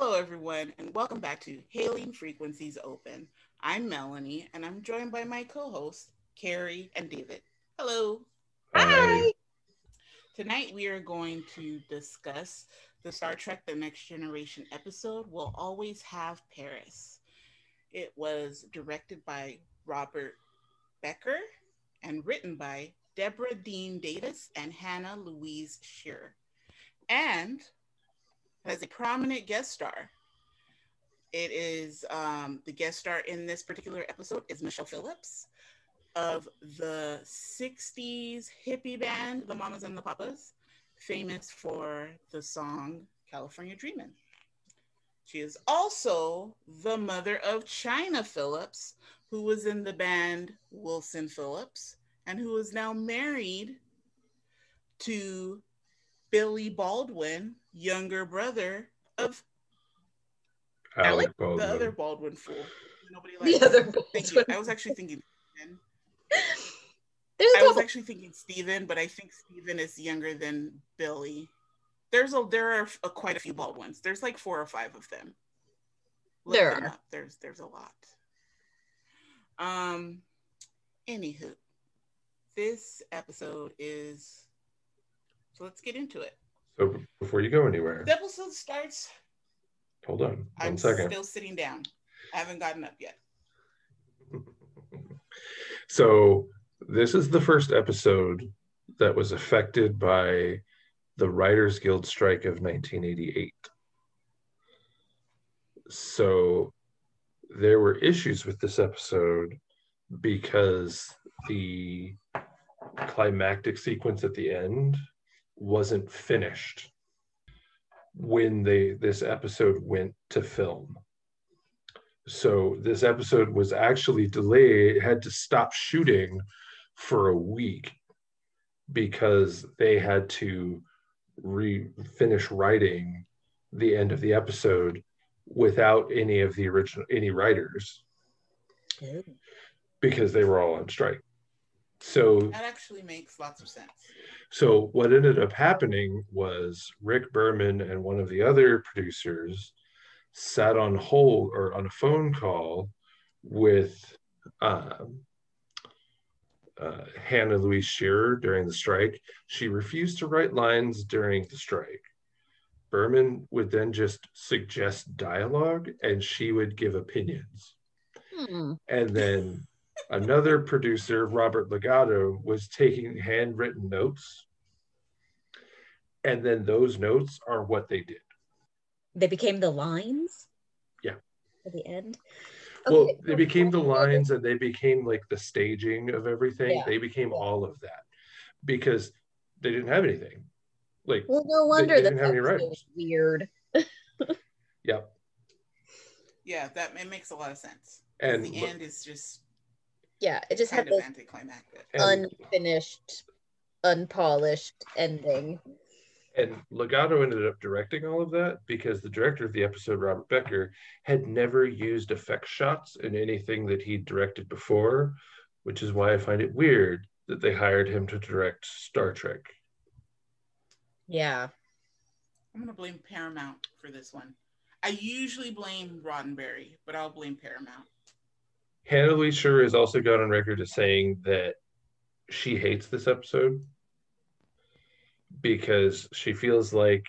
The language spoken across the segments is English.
Hello, everyone, and welcome back to Hailing Frequencies Open. I'm Melanie, and I'm joined by my co hosts, Carrie and David. Hello. Hi. Tonight, we are going to discuss the Star Trek The Next Generation episode, We'll Always Have Paris. It was directed by Robert Becker and written by Deborah Dean Davis and Hannah Louise Shearer. And has a prominent guest star. It is um, the guest star in this particular episode is Michelle Phillips of the 60s hippie band, The Mamas and the Papas, famous for the song California Dreamin'. She is also the mother of Chynna Phillips, who was in the band Wilson Phillips and who is now married to Billy Baldwin, younger brother of Alec the Baldwin. other Baldwin fool. Nobody The likes. other Thank you. Baldwin. I was actually thinking. Steven. There's I a was couple. actually thinking Steven, but I think Steven is younger than Billy. There's a there are a, quite a few Baldwins. There's like four or five of them. Look There them are. up. There's there's a lot. Um, anywho, this episode is. So let's get into it. Oh, so before you go anywhere, The episode starts. hold on one I'm second. still sitting down. I haven't gotten up yet. So this is the first episode that was affected by the Writers Guild strike of 1988. So there were issues with this episode because the climactic sequence at the end wasn't finished when they this episode went to film. So this episode was actually delayed it had to stop shooting for a week because they had to re finish writing the end of the episode without any of the original any writers. Because they were all on strike so That actually makes lots of sense. so what ended up happening was Rick Berman and one of the other producers sat on hold or on a phone call with um, uh, Hannah Louise Shearer during the strike. She refused to write lines during the strike. Berman would then just suggest dialogue and she would give opinions. Hmm. And then another producer, Robert Legato, was taking handwritten notes. And then those notes are what they did. They became the lines. Yeah. At the end. Well, they became the lines and they became like the staging of everything. Yeah. They became Yeah. all of that because they didn't have anything. Like, Well, no wonder they the didn't have any writers. was weird. yep. Yeah, that it makes a lot of sense. And, the end is just Yeah, it just had kind of this anticlimactic. unfinished, unpolished ending. and Legato ended up directing all of that because the director of the episode, Robert Becker, had never used effect shots in anything that he'd directed before, which is why I find it weird that they hired him to direct Star Trek. Yeah. I'm gonna blame Paramount for this one. I usually blame Roddenberry, but I'll blame Paramount. Hannah Louise Shearer has also gone on record as saying that she hates this episode because she feels like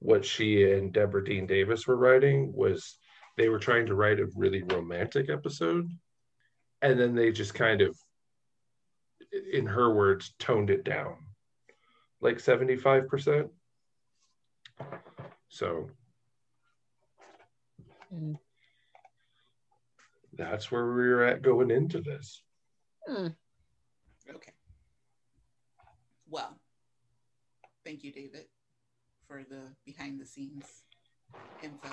what she and Deborah Dean Davis were writing was they were trying to write a really romantic episode and then they just kind of in her words toned it down like 75% so. That's where we were at going into this Hmm. Okay. Well, thank you, David, for the behind the scenes info.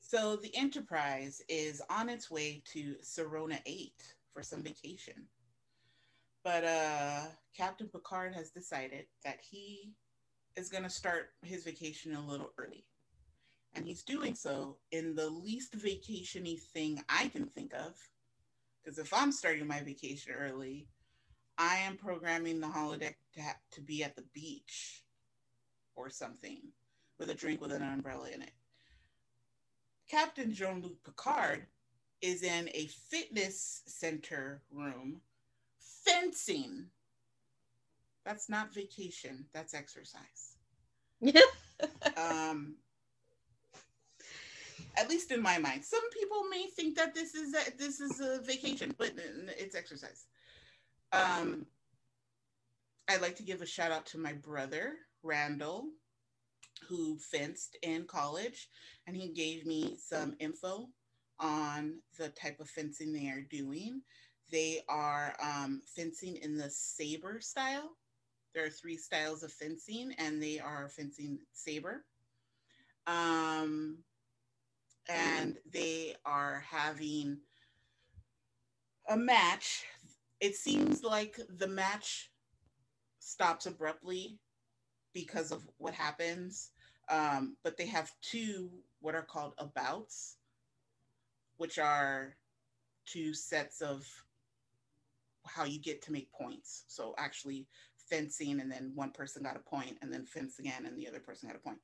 So the Enterprise is on its way to Sarona 8 for some vacation. But uh, Captain Picard has decided that he is going to start his vacation a little early. And he's doing so in the least vacationy thing I can think of. Because if I'm starting my vacation early, I am programming the holodeck to, ha- to be at the beach or something. with a drink with an umbrella in it. Captain Jean Luc Picard is in a fitness center room fencing. That's not vacation, that's exercise. um, at least in my mind. Some people may think that this is a, this is a vacation, but it's exercise. Um, I'd like to give a shout out to my brother Randall, who fenced in college, and he gave me some info on the type of fencing they are doing. They are um, fencing in the saber style. There are three styles of fencing, and they are fencing saber. Um, and they are having a match. It seems like the match stops abruptly because of what happens. Um, but they have two what are called abouts, which are two sets of how you get to make points. So actually fencing, and then one person got a point, and then fence again, and the other person got a point.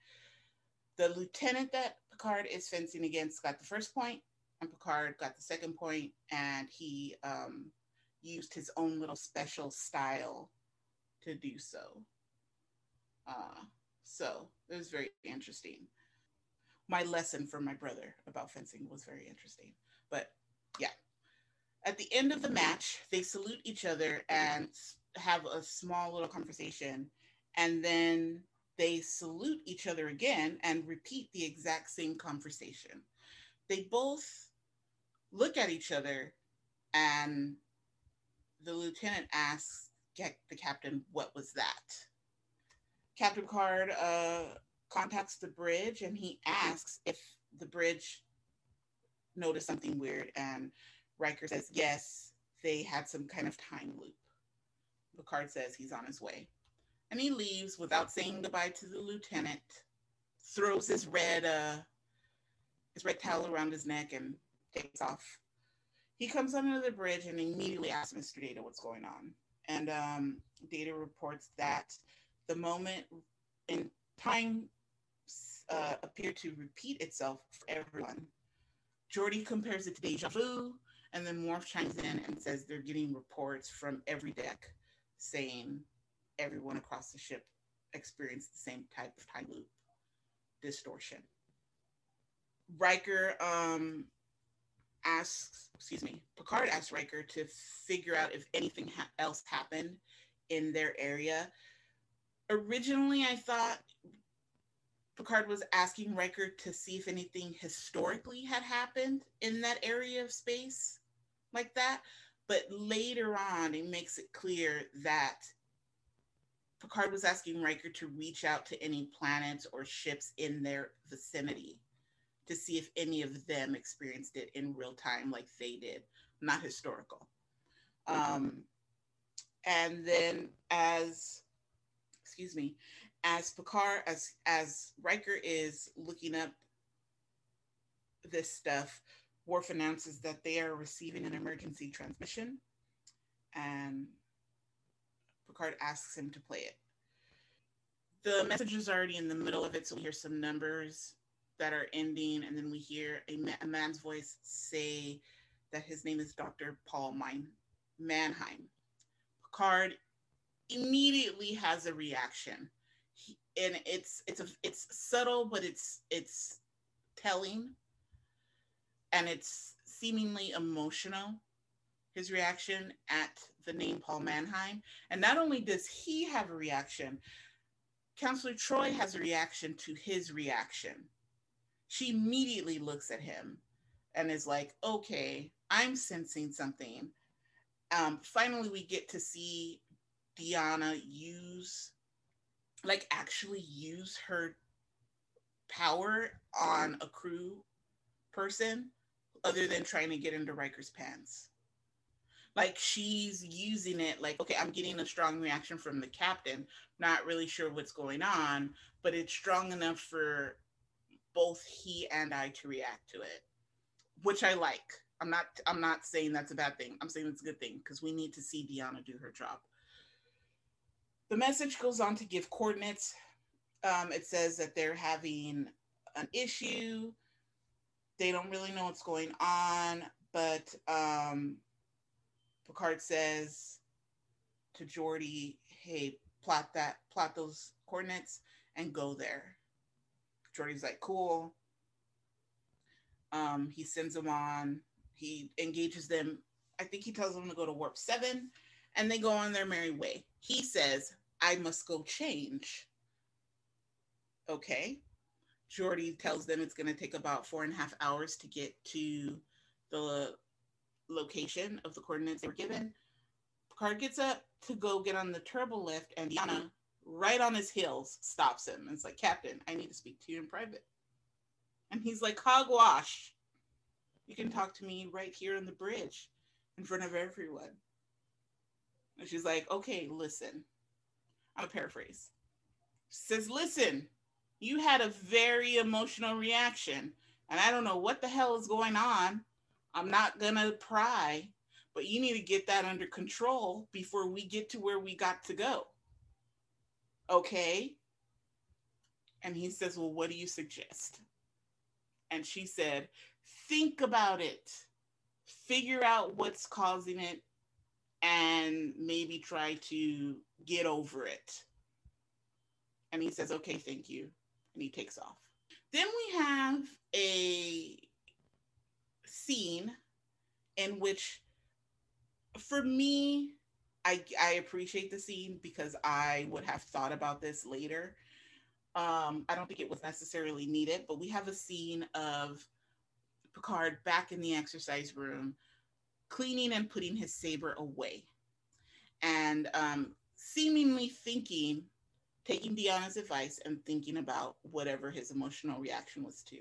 The lieutenant that Picard is fencing against got the first point, and Picard got the second point, and he um, used his own little special style to do so. Uh, so it was very interesting. My lesson from my brother about fencing was very interesting. But yeah, at the end of the match, they salute each other and have a small little conversation. And then they salute each other again and repeat the exact same conversation. They both look at each other and the lieutenant asks the captain, What was that? Captain Card uh, contacts the bridge and he asks if the bridge noticed something weird. And Riker says, Yes, they had some kind of time loop. Picard says he's on his way. And he leaves without saying goodbye to the lieutenant, throws his red uh his red towel around his neck and takes off. He comes under the bridge and immediately asks Mr. Data what's going on. And um, Data reports that the moment in time uh, appeared to repeat itself for everyone. Geordi compares it to deja vu, and then Worf chimes in and says they're getting reports from every deck saying everyone across the ship experienced the same type of time loop distortion. Riker um, asks, excuse me, Picard asks Riker to figure out if anything ha- else happened in their area originally I thought Picard was asking Riker to see if anything historically had happened in that area of space like that. But later on, it makes it clear that Picard was asking Riker to reach out to any planets or ships in their vicinity to see if any of them experienced it in real time like they did, not historical. Um, and then as excuse me, as Picard, as as Riker is looking up this stuff, Worf announces that they are receiving an emergency transmission, and Picard asks him to play it. The message is already in the middle of it, so we hear some numbers that are ending, and then we hear a, ma- a man's voice say that his name is Dr. Paul Mine- Mannheim. Picard immediately has a reaction he, and it's it's a it's subtle but it's it's telling and it's seemingly emotional his reaction at the name paul mannheim. And not only does he have a reaction counselor Troi has a reaction to his reaction. She immediately looks at him and is like okay i'm sensing something. Um, finally we get to see Deanna use, like, actually use her power on a crew person other than trying to get into Riker's pants. Like she's using it like, okay, I'm getting a strong reaction from the captain, not really sure what's going on, but it's strong enough for both he and I to react to it, which I like. I'm not I'm not saying that's a bad thing. I'm saying it's a good thing because we need to see Deanna do her job. The message goes on to give coordinates Um, it says that they're having an issue. They don't really know what's going on, but um, Picard says to Geordi, "Hey, plot that, plot those coordinates, and go there." Geordi's like, "Cool." Um, he sends them on. He engages them. I think he tells them to go to warp seven, and they go on their merry way. He says, "I must go change." Okay. Geordi tells them it's going to take about four and a half hours to get to the location of the coordinates they were given. Picard gets up to go get on the turbo lift, and Deanna, right on his heels, stops him and it's like, Captain, I need to speak to you in private. And he's like, Hogwash, you can talk to me right here on the bridge in front of everyone. And she's like, okay, listen. I'm a paraphrase. She says, listen, you had a very emotional reaction, and I don't know what the hell is going on. I'm not gonna pry, but you need to get that under control before we get to where we got to go. Okay. And he says, Well, what do you suggest? And she said, Think about it, figure out what's causing it, and maybe try to get over it. And he says, Okay, thank you. And he takes off. Then we have a scene in which, for me, I, I appreciate the scene because I would have thought about this later. Um, I don't think it was necessarily needed, but we have a scene of Picard back in the exercise room, cleaning and putting his saber away, and um, seemingly thinking, taking Deanna's advice and thinking about whatever his emotional reaction was to.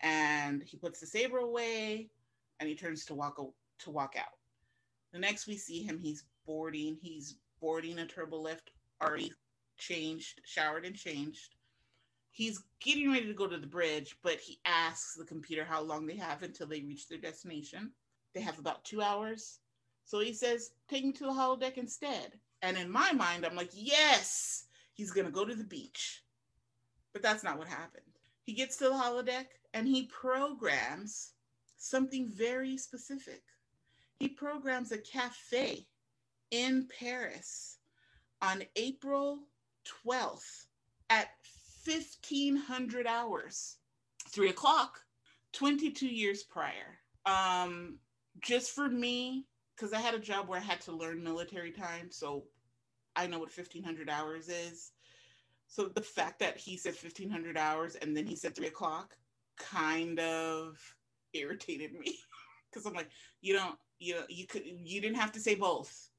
And he puts the saber away, and he turns to walk to walk out. The next we see him, he's boarding. He's boarding a turbo lift, already changed, showered and changed. He's getting ready to go to the bridge, but he asks the computer how long they have until they reach their destination. They have about two hours. So he says, Take me to the holodeck instead. And in my mind, I'm like, Yes, he's going to go to the beach. But that's not what happened. He gets to the holodeck and he programs something very specific. He programs a cafe in Paris on April 12th at 1500 hours, three o'clock, 22 years prior. Um, just for me, because I had a job where I had to learn military time, so I know what 1500 hours is. So the fact that he said 1500 hours and then he said three o'clock kind of irritated me because I'm like, you don't, you know, you could, you didn't have to say both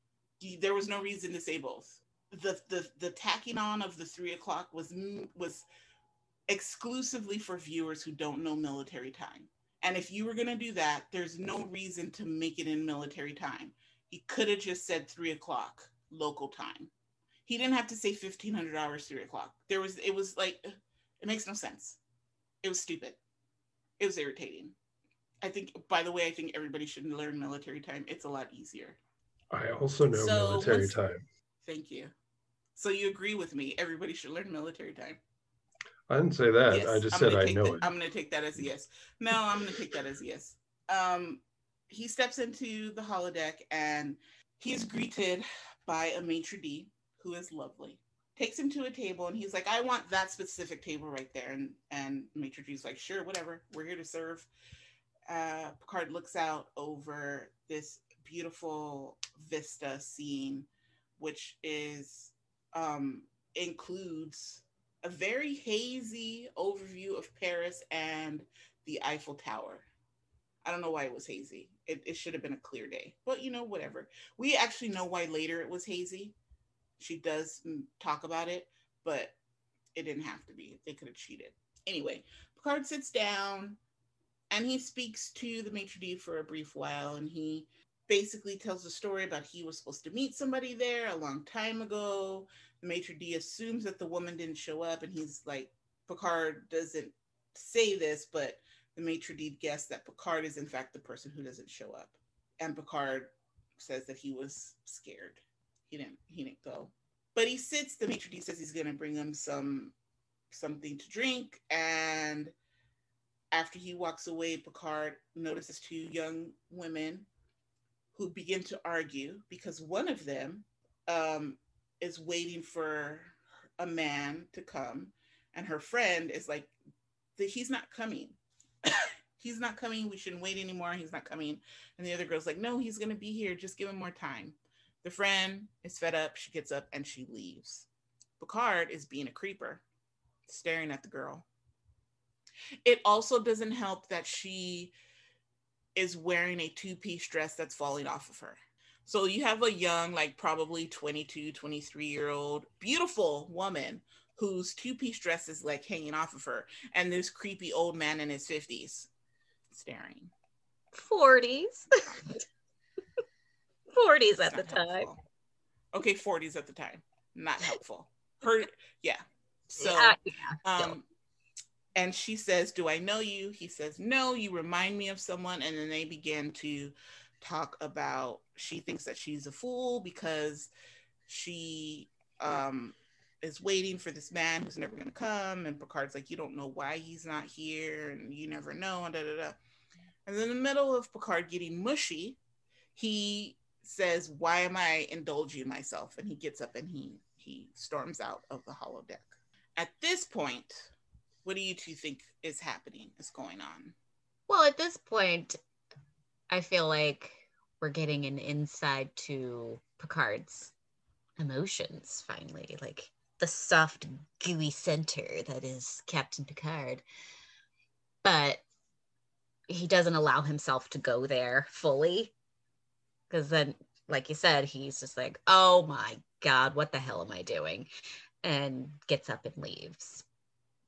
there was no reason to say both. The the the tacking on of the three o'clock was was exclusively for viewers who don't know military time. And if you were going to do that, there's no reason to make it in military time. He could have just said three o'clock local time. He didn't have to say 1500 hours, three o'clock. There was, it was like, it makes no sense. It was stupid. It was irritating. I think, by the way, I think everybody should learn military time. It's a lot easier. I also know so military once, time. Thank you. So you agree with me? Everybody should learn military time. I didn't say that. Yes, I just I'm said I know that, it. I'm going to take that as a yes. No, I'm going to take that as a yes. Um, he steps into the holodeck and he's greeted by a maitre d who is lovely. Takes him to a table and he's like, "I want that specific table right there." And and maitre d's like, "Sure, whatever. We're here to serve." Uh, Picard looks out over this beautiful vista scene, which is um, includes a very hazy overview of Paris and the Eiffel Tower. I don't know why it was hazy. It, it should have been a clear day, but you know, whatever. We actually know why later it was hazy. She does talk about it, but it didn't have to be. They could have cheated. Anyway, Picard sits down and he speaks to the maitre d for a brief while and he basically tells a story about he was supposed to meet somebody there a long time ago. The maitre d assumes that the woman didn't show up, and he's like, Picard doesn't say this, but the maitre d guessed that Picard is in fact the person who doesn't show up. And Picard says that he was scared. He didn't he didn't go. But he sits, the maitre d' says he's gonna bring him some something to drink. And after he walks away, Picard notices two young women who begin to argue because one of them um, is waiting for a man to come, and her friend is like, he's not coming. he's not coming. We shouldn't wait anymore. He's not coming. And the other girl's like, no, he's going to be here. Just give him more time. The friend is fed up. She gets up and she leaves. Picard is being a creeper, staring at the girl. It also doesn't help that she is wearing a two piece dress that's falling off of her. So you have a young, like probably 22, 23 year old, beautiful woman whose two piece dress is like hanging off of her, and this creepy old man in his 50s staring. 40s. 40s at the time. Okay, 40s at the time. Not helpful. Her, yeah. So, yeah, um, and she says, Do I know you? He says, No, you remind me of someone. And then they begin to talk about she thinks that she's a fool because she um, is waiting for this man who's never going to come. And Picard's like, You don't know why he's not here. And you never know. And, da, da, da. and in the middle of Picard getting mushy, he says, Why am I indulging myself? And he gets up and he he storms out of the holodeck. At this point, what do you two think is happening, is going on? Well, at this point, I feel like we're getting an insight to Picard's emotions finally, like the soft, gooey center that is Captain Picard. But he doesn't allow himself to go there fully. Because then, like you said, he's just like, oh my God, what the hell am I doing? And gets up and leaves.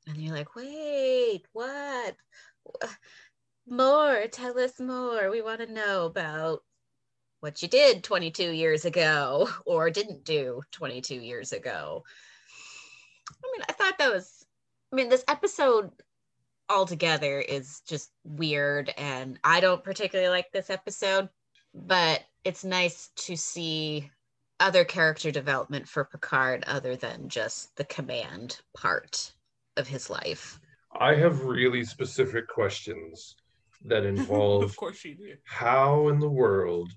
And you're like, wait, what? more tell us more we want to know about what you did 22 years ago or didn't do 22 years ago i mean i thought that was i mean this episode altogether is just weird and i don't particularly like this episode but it's nice to see other character development for picard other than just the command part of his life. I have really specific questions that involve of course you do. how in the world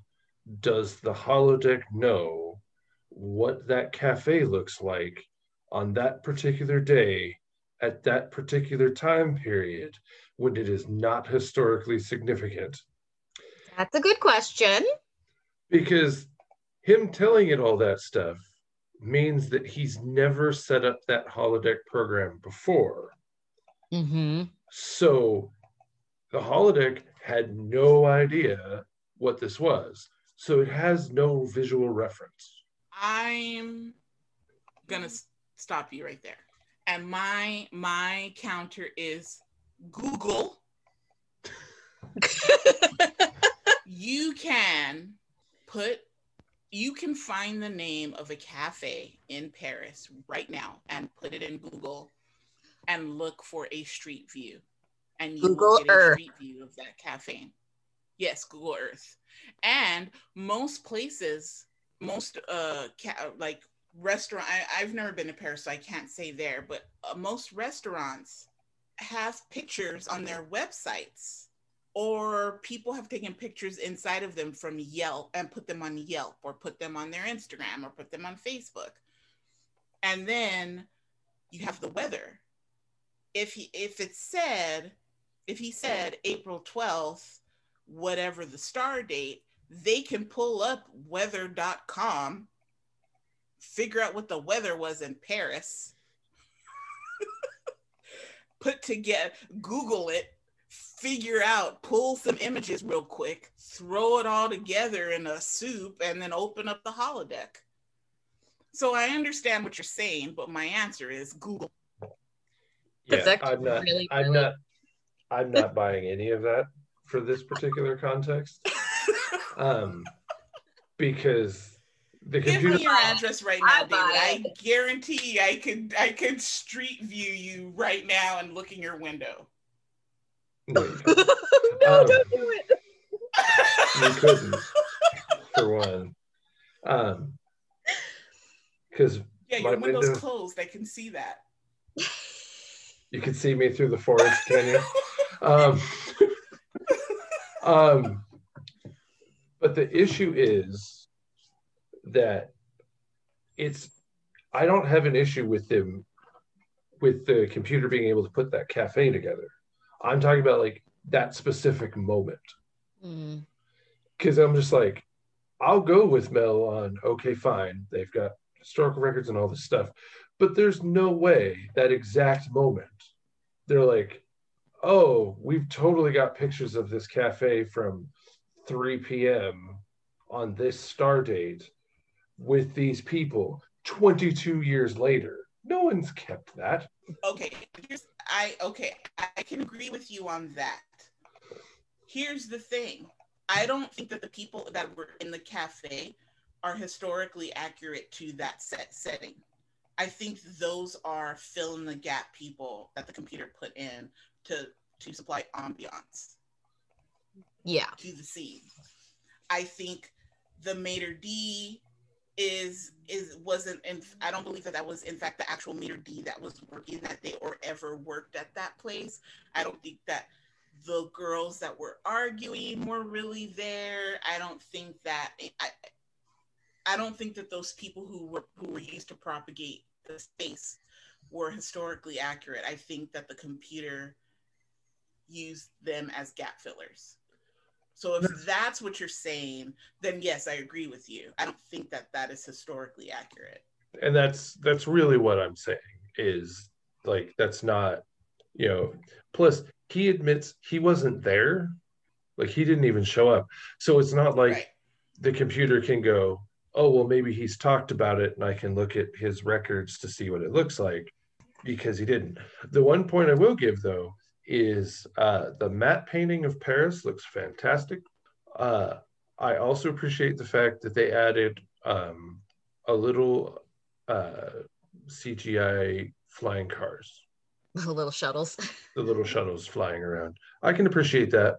does the holodeck know what that cafe looks like on that particular day at that particular time period when it is not historically significant? That's a good question because him telling it all that stuff means that he's never set up that holodeck program before mm-hmm So the holodeck had no idea what this was. So it has no visual reference. I'm gonna stop you right there. And my my counter is Google. You can put you can find the name of a cafe in Paris right now and put it in Google and look for a street view. And you Google will get Earth. a street view of that cafe. Yes, Google Earth. And most places, most uh ca- like restaurant I, I've never been to Paris, so I can't say there, but uh, most restaurants have pictures on their websites or people have taken pictures inside of them from Yelp and put them on Yelp or put them on their Instagram or put them on Facebook. And then you have the weather. If he if it said if he said April 12th, whatever the star date, they can pull up weather.com, figure out what the weather was in Paris, put together, Google it, figure out, pull some images real quick, throw it all together in a soup, and then open up the holodeck. So I understand what you're saying, but my answer is Google. Yeah, I'm not. really, I'm really- not. I'm not buying any of that for this particular context. Um, because the Give me your address right now, I David. I guarantee I could I could street view you right now and look in your window. No, no. Um, don't do it. you couldn't, for one. Um, because Yeah, your window's window- closed. They can see that. You can see me through the forest, can you? Um, um, but the issue is that it's I don't have an issue with them with the computer being able to put that cafe together. I'm talking about like that specific moment Mm. because I'm just like, I'll go with Mel on okay, fine. They've got historical records and all this stuff, but there's no way that exact moment they're like, oh, we've totally got pictures of this cafe from 3 p.m. on this star date with these people 22 years later. No one's kept that. okay here's i okay i can agree with you on that here's the thing i don't think that the people that were in the cafe are historically accurate to that set setting i think those are fill in the gap people that the computer put in to to supply ambiance Yeah. to the scene. I think the maitre d is is wasn't in I don't believe that that was in fact the actual maitre d that was working that day or ever worked at that place. I don't think that the girls that were arguing were really there. I don't think that I I don't think that those people who were who were used to propagate the space were historically accurate. I think that the computer used them as gap fillers. So if that's what you're saying, then yes, I agree with you. I don't think that that is historically accurate. and that's that's really what i'm saying is like that's not you know plus he admits he wasn't there like he didn't even show up so it's not like right. the computer can go oh well maybe he's talked about it and i can look at his records to see what it looks like because he didn't the one point i will give though is uh, the matte painting of paris looks fantastic uh, i also appreciate the fact that they added um, a little uh, CGI flying cars, The little shuttles. the little shuttles flying around. I can appreciate that.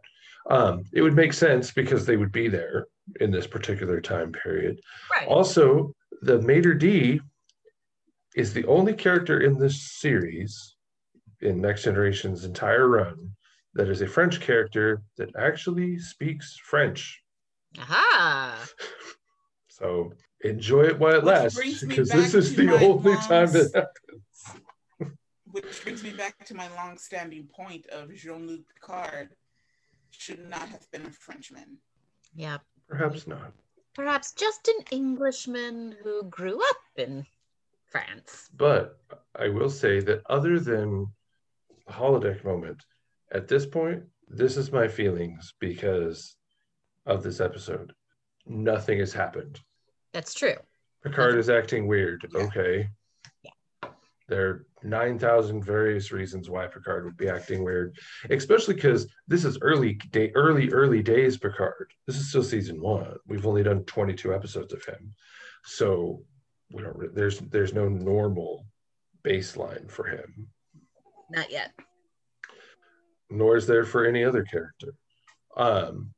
Um, it would make sense because they would be there in this particular time period. Right. Also, the maitre d is the only character in this series, in Next Generation's entire run, that is a French character that actually speaks French. Aha. So enjoy it while it Which lasts, because this is the my only time mom's- happens. Which brings me back to my long-standing point of Jean-Luc Picard should not have been a Frenchman. Yeah. perhaps not. Perhaps just an Englishman who grew up in France. But I will say that other than the holodeck moment, at this point, this is my feelings because of this episode. Nothing has happened. That's true. Picard mm-hmm. is acting weird. Yeah. Okay. There are 9,000 various reasons why Picard would be acting weird, especially because this is early day, early, early days Picard. This is still season one. We've only done 22 episodes of him. So we don't, there's, there's no normal baseline for him, Not yet. nor is there for any other character. Um,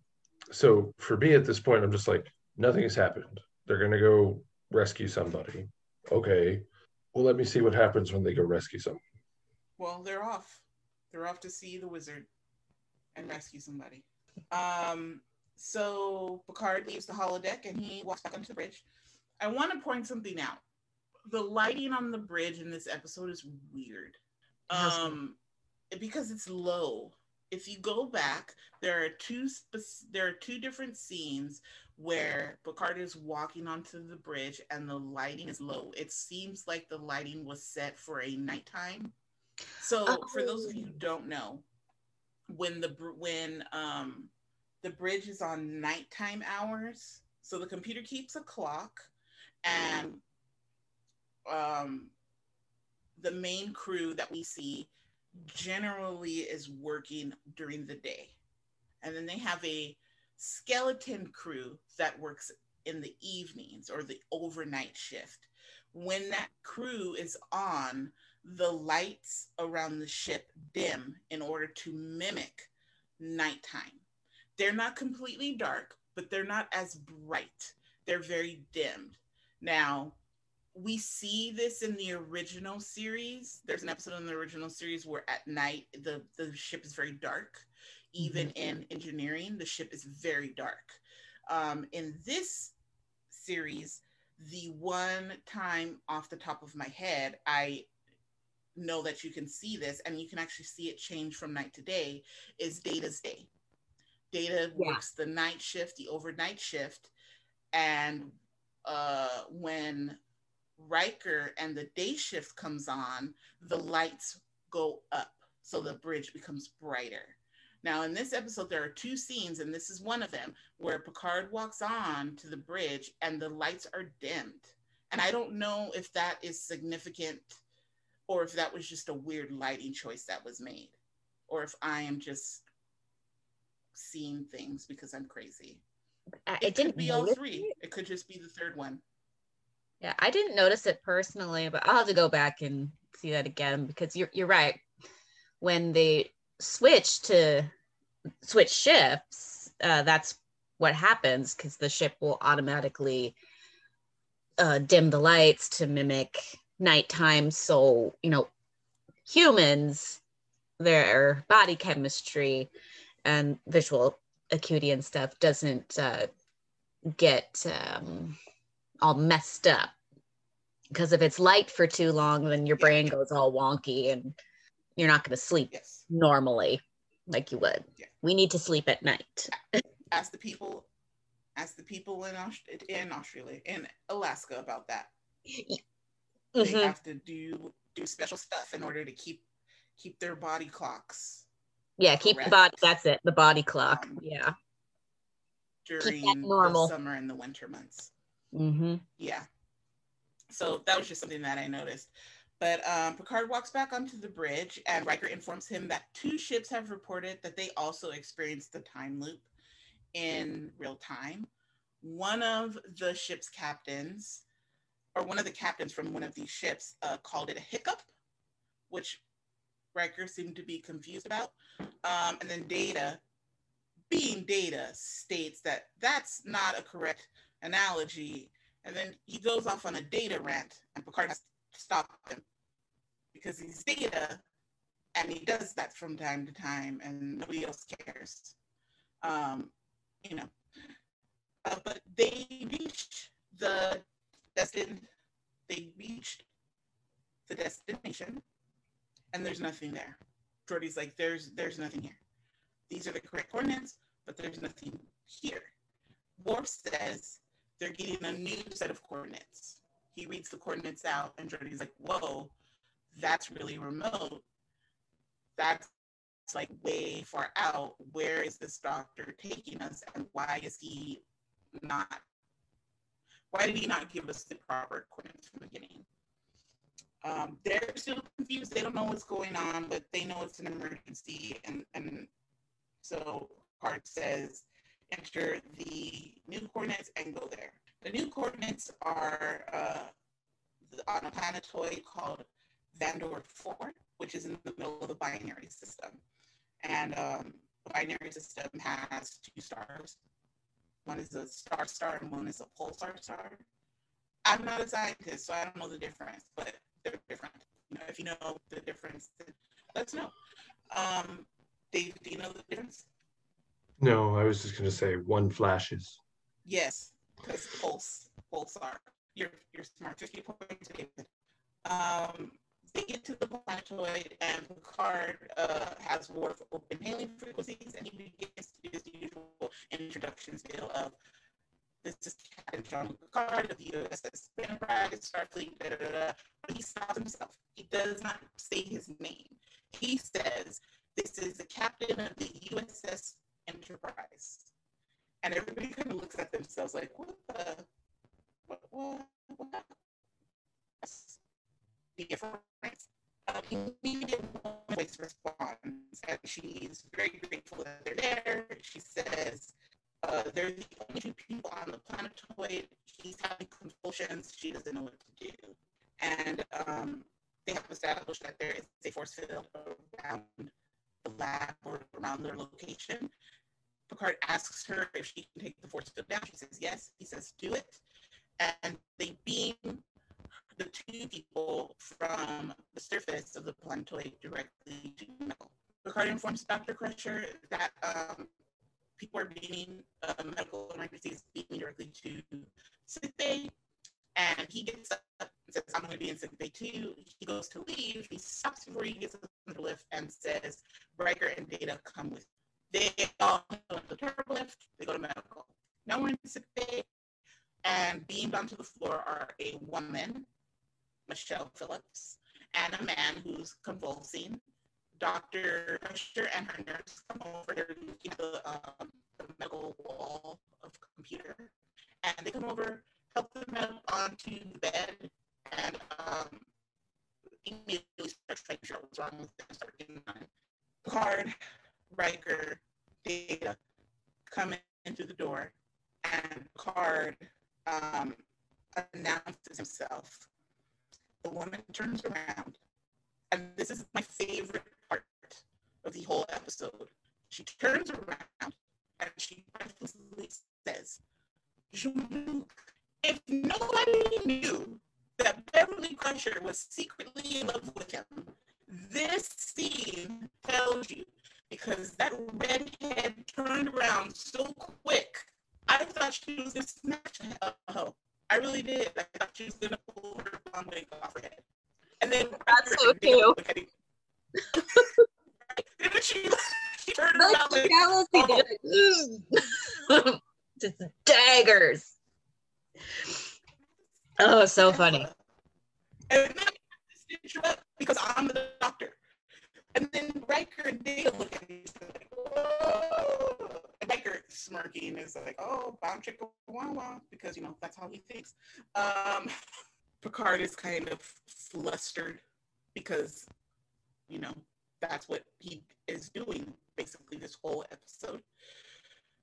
so for me at this point, I'm just like, nothing has happened. They're going to go rescue somebody. Okay. Well, let me see what happens when they go rescue someone. Well, they're off. They're off to see the wizard and rescue somebody. Um, so Picard leaves the holodeck and he walks back onto the bridge. I want to point something out. The lighting on the bridge in this episode is weird. Um, because it's low. If you go back, there are two spec- there are two different scenes where Picard is walking onto the bridge and the lighting is low. It seems like the lighting was set for a nighttime. So for those of you who don't know, when the br- when um the bridge is on nighttime hours, so the computer keeps a clock and um the main crew that we see generally is working during the day. And then they have a skeleton crew that works in the evenings or the overnight shift. When that crew is on, the lights around the ship dim in order to mimic nighttime. They're not completely dark, but they're not as bright. They're very dimmed. Now, we see this in the original series. There's an episode in the original series where at night the the ship is very dark. Even mm-hmm. in engineering, the ship is very dark. Um, in this series, the one time off the top of my head, I know that you can see this and you can actually see it change from night to day is Data's day. Data yeah. works the night shift, the overnight shift, and uh, when Riker and the day shift comes on, the lights go up, so the bridge becomes brighter. Now, in this episode, there are two scenes, and this is one of them, where Picard walks on to the bridge and the lights are dimmed. And I don't know if that is significant or if that was just a weird lighting choice that was made, or if I am just seeing things because I'm crazy. Uh, it, it didn't be all three. It. it could just be the third one. Yeah, I didn't notice it personally, but I'll have to go back and see that again because you're you're right. When they switch to switch ships, uh, that's what happens because the ship will automatically uh, dim the lights to mimic nighttime. So you know, humans, their body chemistry and visual acuity and stuff doesn't uh, get um, all messed up. Because if it's light for too long then your brain goes all wonky and you're not going to sleep yes. normally like you would. Yeah. we need to sleep at night. Ask the people ask the people in, in australia in alaska about that. Mm-hmm. they have to do do special stuff in order to keep keep their body clocks yeah keep the body that's it the body clock um, yeah. during the summer and the winter months mm-hmm. yeah so that was just something that I noticed. But um, Picard walks back onto the bridge, and Riker informs him that two ships have reported that they also experienced the time loop in real time. One of the ship's captains, or one of the captains from one of these ships, uh, called it a hiccup, which Riker seemed to be confused about. Um, and then Data, being Data, states that that's not a correct analogy and then he goes off on a data rant, and Picard has to stop him because he's data, and he does that from time to time, and nobody else cares. Um, you know, uh, but they reached the destined. They reached the destination, and there's nothing there. Geordi's like, "There's, there's nothing here. These are the correct coordinates, but there's nothing here." Worf says they're getting a new set of coordinates. He reads the coordinates out, and Geordi's like, whoa, that's really remote. That's like way far out. Where is this doctor taking us, and why is he not? Why did he not give us the proper coordinates from the beginning? Um, they're still confused. They don't know what's going on, but they know it's an emergency. And, and so Hart says, enter the new coordinates and go there. The new coordinates are uh, on a planetoid called Vandor 4, which is in the middle of the binary system. And um, the binary system has two stars. One is a star star and one is a pulsar star. I'm not a scientist, so I don't know the difference, but they're different. You know, if you know the difference, let us know. Um, Dave, do you know the difference? No, I was just going to say one flashes. Yes, because pulse, pulsar. You're you're smart. Fifty points, David. Um, they get to the planetoid, and Picard uh, has Worf open hailing frequencies, and he begins to do his usual introduction spiel of this is Captain Jean Picard of the USS Enterprise, Starfleet, da, da, da. But he stops himself. He does not say his name. He says, This is the captain of the USS enterprise. And everybody kind of looks at themselves like, what the, what, what, what? Difference. Um, immediate voice responds, and she's very grateful that they're there. She says, uh, they're the only two people on the planetoid. He's having convulsions. She doesn't know what to do. And um, they have established that there is a force field around the lab or around their location. Picard asks her if she can take the force field down. She says yes. He says do it, and they beam the two people from the surface of the planetoid directly to the metal. Picard informs Dr. Crusher that um, people are being uh, medical emergencies being directly to sick bay. And he gets up and says, I'm going to be in sick bay too. He goes to leave. He stops before he gets on the lift and says, Riker and Data come with. They all go to the turbo lift. They go to medical. In sick bay. And beamed onto the floor are a woman, Michelle Phillips, and a man who's convulsing. Dr. Crusher and her nurse come over. At the, um, the medical wall of computer. And they come over, help them up onto the bed, and um, immediately start to figure out what's wrong with them, start Picard, Riker, Data come in through the door, and Picard um, announces himself. The woman turns around, and this is my favorite part of the whole episode. She turns around and she breathlessly says, if nobody knew that Beverly Crusher was secretly in love with him, this scene tells you because that redhead turned around so quick. I thought she was gonna smash a hoe. I really did. I thought she was gonna pull her blonde wig off her head. And then That's so cute. and she, she turned around like, oh. like, just daggers. Oh, so funny. And then I stitch up because I'm the doctor. And then Riker and Data look at me and like, whoa. And Riker smirking is like, oh, bomb chicka wah wah, because you know that's how he thinks. Um, Picard is kind of flustered because you know that's what he is doing basically this whole episode.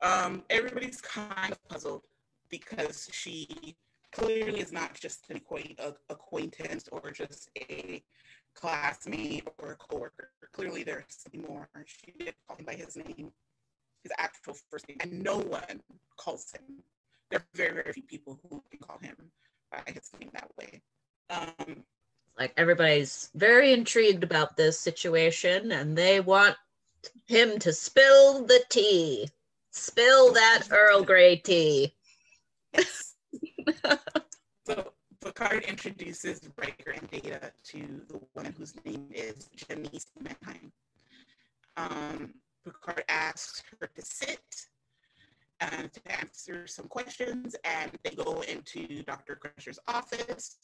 Um, everybody's kind of puzzled because she clearly is not just an acquaintance or just a classmate or a coworker. Clearly, there's something more. She did call him by his name, his actual first name, and no one calls him. There are very, very few people who can call him by his name that way. Um, Like everybody's very intrigued about this situation and they want him to spill the tea. Spill that Earl Grey tea. yes. so Picard introduces Riker and Data to the woman whose name is Janice Manheim. Um, Picard asks her to sit and to answer some questions, and they go into Dr. Crusher's office,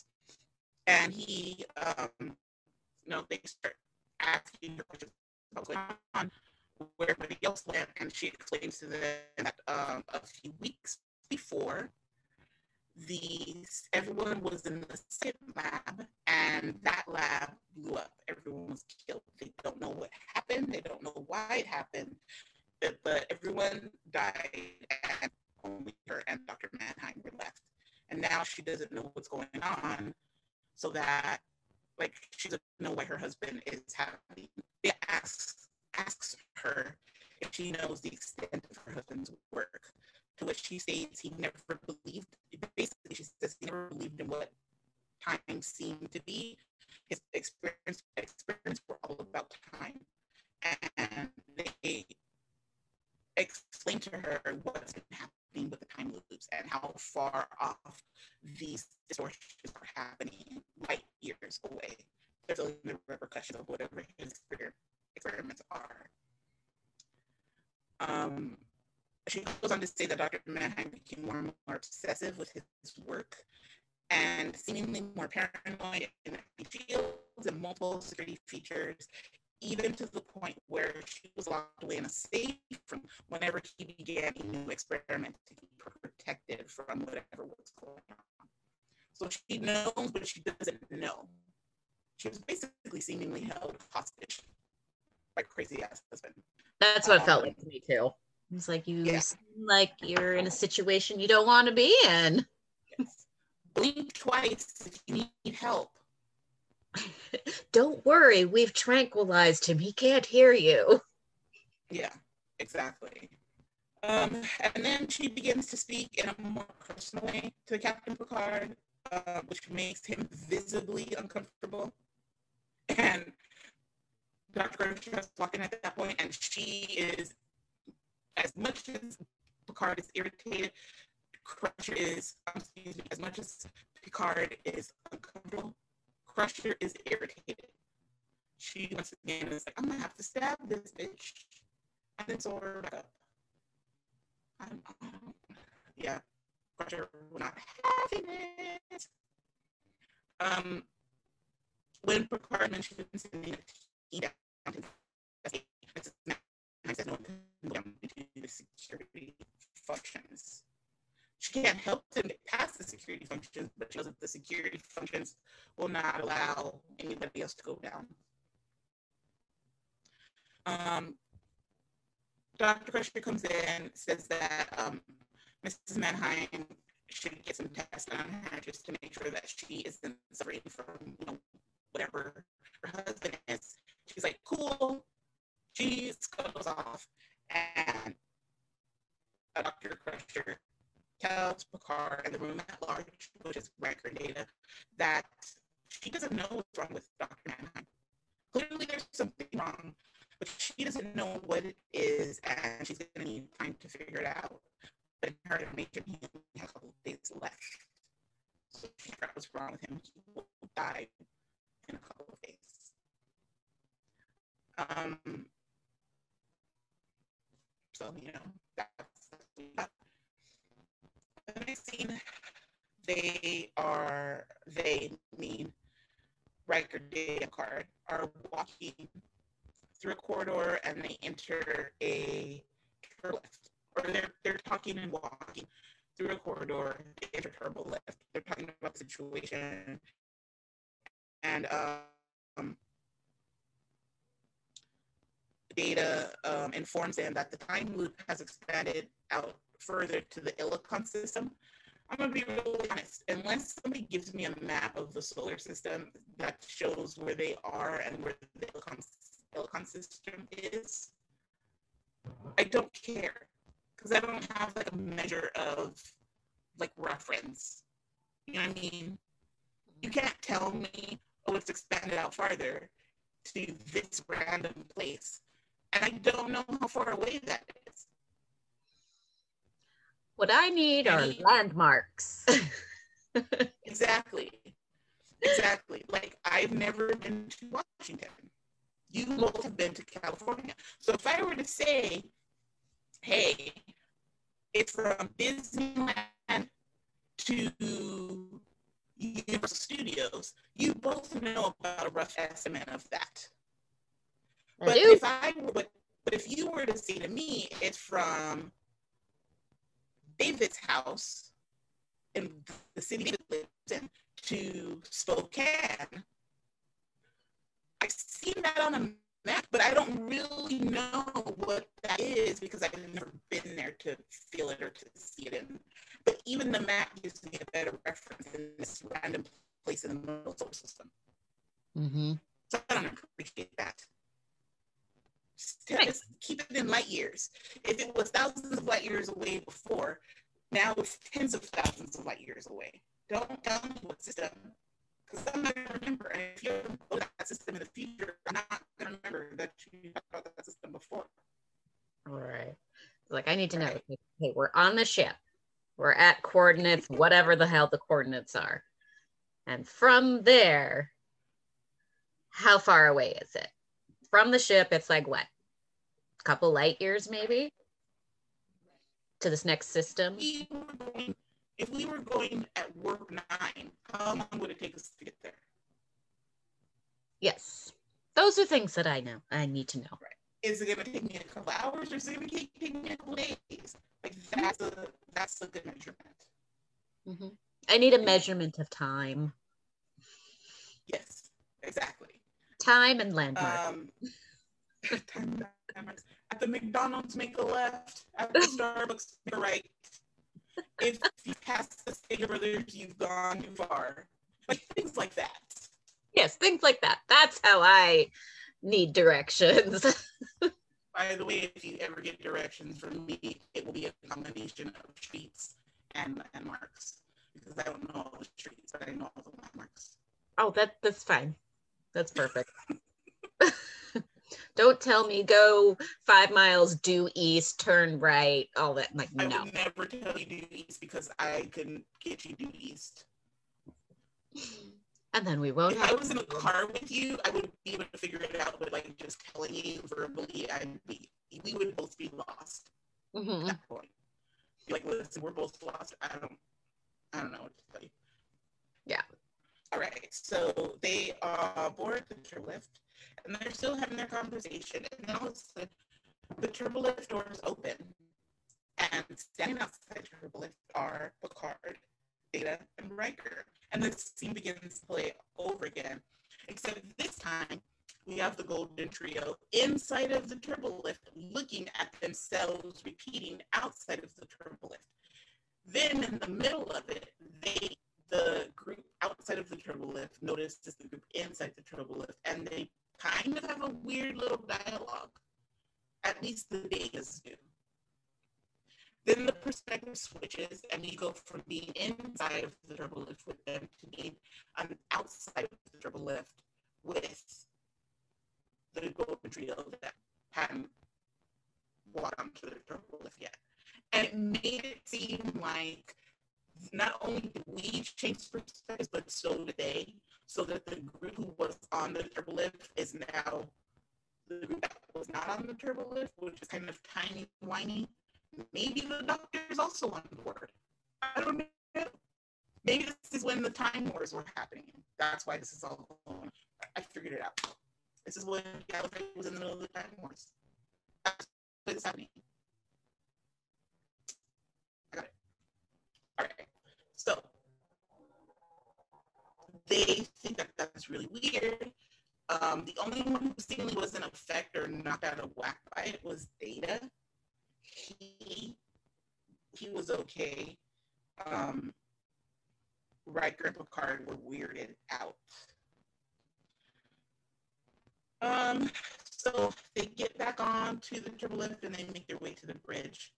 and he, um, you know, they start asking her questions about what's going on, where everybody else went, and she explains to them that um, a few weeks before, these everyone was in the same lab and that lab blew up. Everyone was killed. They don't know what happened. They don't know why it happened. But, but everyone died and only her and dr manheim were left. And now she doesn't know what's going on so that like she doesn't know why her husband is having it asks asks her if she knows the extent of her husband's work to which she states he never believed. Basically, she says he never believed in what time seemed to be. His experience experience were all about time, and they explain to her what's been happening with the time loops and how far off these distortions are happening, light years away. They're feeling the repercussions of whatever his exper- experiments are. Um, she goes on to say that Dr. Manheim became more and more obsessive with his work and seemingly more paranoid in fields and multiple security features, even to the point where she was locked away in a safe from whenever he began a new experiment to her protected from whatever was going on. So she knows, but she doesn't know. She was basically seemingly held hostage by crazy ass husband. That's what it felt Um, like to me too. It's like you Yeah. seem like you're in a situation you don't want to be in. Yes. Blink twice if you need help. Don't worry, we've tranquilized him. He can't hear you. Yeah, exactly. Um, and then she begins to speak in a more personal way to Captain Picard. uh, which makes him visibly uncomfortable. And Dr. Walked in at that point, and she is, as much as Picard is irritated, Crusher is, um, excuse me, as much as Picard is uncomfortable, Crusher is irritated. She once again is like, I'm gonna have to stab this bitch. And then so back up. I'm, um, yeah, Crusher will not having it. Um, when Picard sending a tea down to I said the security functions. She can't help them get past the security functions, but she knows that the security functions will not allow anybody else to go down. Um, Dr. Crusher comes in, says that um, Mrs. Manheim should get some tests on her just to make sure that she isn't suffering from, you know, whatever her husband is. She's like, cool. She scuttles off, and Dr. Crusher tells Picard and the room at large, which is record data, that she doesn't know what's wrong with Dr. Manheim. Clearly, there's something wrong, but she doesn't know what it is, and she's going to need time to figure it out. But in her information, he has a couple of days left. So she figure out what's wrong with him. He will die in a couple of days. Um, so, you know, that's, scene, they are, they mean Riker card, are walking through a corridor and they enter a turbo lift. Or they're, they're talking and walking through a corridor, they enter turbo lift. They're talking about the situation. And um, data um, informs them that the time loop has expanded out further to the Illicon system. I'm gonna be really honest. Unless somebody gives me a map of the solar system that shows where they are and where the Illicon, Illicon system is, I don't care because I don't have like a measure of like reference. You know what I mean? You can't tell me, oh, it's expanded out farther to this random place, I don't know how far away that is. What I need are landmarks. exactly. Exactly. Like I've never been to Washington. You both have been to California. So if I were to say, hey, it's from Disneyland to Universal Studios, you both know about a rough estimate of that. But if I but, but if you were to say to me, it's from David's house in the city David lives in to Spokane. I've seen that on a map, but I don't really know what that is because I've never been there to feel it or to see it in. But even the map gives me a better reference in this random place in the middle solar system. Mm-hmm. So I don't appreciate that. Just, tell- Right. just keep it in light years. If it was thousands of light years away before, now it's tens of thousands of light years away. Don't tell me what system, because I'm not gonna remember. And if you go to that system in the future, I'm not gonna remember that you talked about that system before. Right. Like I need to know. Right. Okay, we're on the ship. We're at coordinates, whatever the hell the coordinates are. And from there, how far away is it? From the ship, it's like what? A couple light years, maybe? To this next system? Going, if we were going at warp nine, how long would it take us to get there? Yes. Those are things that I know. I need to know. Is it gonna take me a couple hours or is it gonna take take me a couple days? Like that's a that's a good measurement. Mhm. I need a measurement of time, Yes, exactly. time and landmark. Um, time landmarks. At the McDonald's, make a left. At the Starbucks, make a right. If you pass the Stater Brothers, you've gone too far. Like things like that. yes, things like that. That's how I need directions. By the way, if you ever get directions from me, it will be a combination of streets and landmarks. because I don't know all the streets, but I know all the landmarks. Oh, that that's fine. That's perfect. Don't tell me go five miles due east, turn right, all that. Like I no. would never tell you due east because I couldn't get you due east. And then we won't If I was in a car with you, I would be able to figure it out. But like just telling you verbally, I'd be we would both be lost at Mhm. that point. Like, listen, we're both lost. I don't, I don't know what to tell you. Yeah. All right. So they uh, board the turbo lift, and they're still having their conversation. And then all of a sudden, the turbo lift doors open, and standing outside the turbo lift are Picard, Data, and Riker. And the scene begins to play over again, except this time we have the golden trio inside of the turbo lift looking at themselves repeating outside of the turbo lift then in the middle of it they the group outside of the turbo lift notices the group inside the turbo lift and they kind of have a weird little dialogue at least the days do then the perspective switches and we go from being inside of the turbo lift with them to being on outside of the turbo lift with the golden trio that hadn't walked onto the turbo lift yet. And it made it seem like not only did we change perspectives, but so did they. So that the group who was on the turbo lift is now the group that was not on the turbo lift, which is kind of tiny, whiny. Maybe the doctor is also on board. I don't know. Maybe this is when the time wars were happening. That's why this is all going on. I figured it out. This is when Gallifrey was in the middle of the time wars. That's what's happening. I got it. All right. So they think that that's really weird. Um, the only one who seemingly wasn't affected or knocked out of whack by it was Data. He he was okay. Um, Riker and Picard were weirded out. Um, so they get back on to the turbo lift and they make their way to the bridge.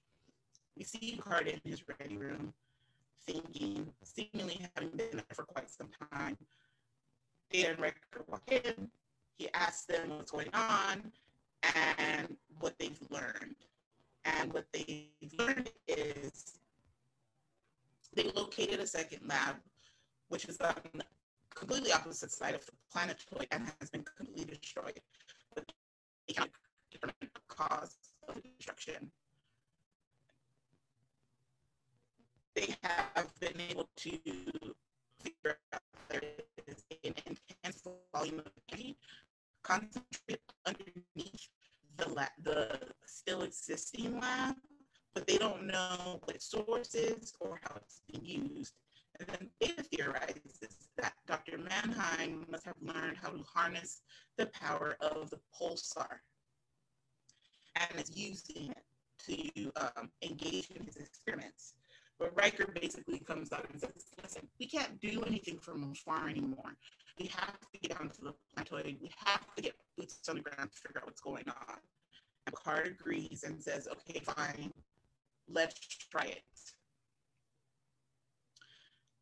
We see Picard in his ready room, thinking, seemingly having been there for quite some time. And Riker walk in. He asks them what's going on and what they've learned. And what they've learned is they located a second lab, which is on the completely opposite side of the planetoid and has been completely destroyed. But they can't determine the cause of the destruction. They have been able to figure out there is an intense volume of energy concentrated underneath the the still existing lab, but they don't know what source is or how it's being used. And then Data theorizes that Dr. Mannheim must have learned how to harness the power of the pulsar and is using it to um, engage in his experiments. But Riker basically comes out and says, listen, we can't do anything from afar anymore. We have to get down to the planetoid. We have to get boots on the ground to figure out what's going on. And Picard agrees and says, okay, fine, let's try it.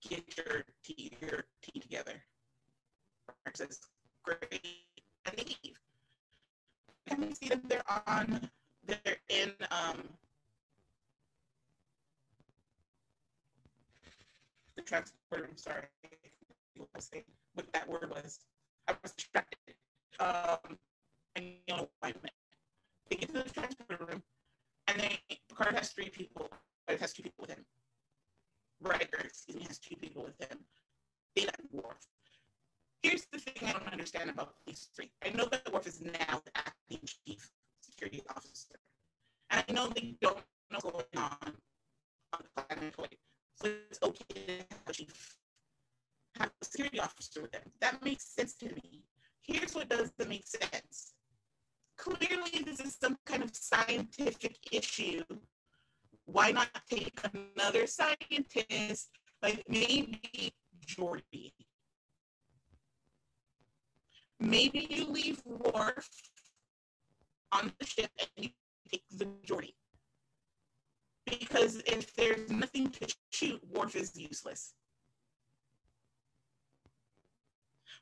Get your tea, your tea together. Picard says, great, and they leave. And we see that they're on, they're in um, transporter. I'm sorry, what that word was. I was distracted. Um, I meant. They get to the transporter room, and they Picard has three people. It has two people with him. Riker, excuse me, has two people with him. Data and Worf. Here's the thing I don't understand about these three. I know that Worf is now the acting chief security officer, and I know they don't know what's going on on the planetoid. So it's okay to have a chief have a security officer with them. That makes sense to me. Here's what doesn't make sense. Clearly, this is some kind of scientific issue. Why not take another scientist, like maybe Geordi? Maybe you leave Worf on the ship and you take the Geordi. Because if there's nothing to shoot, Worf is useless.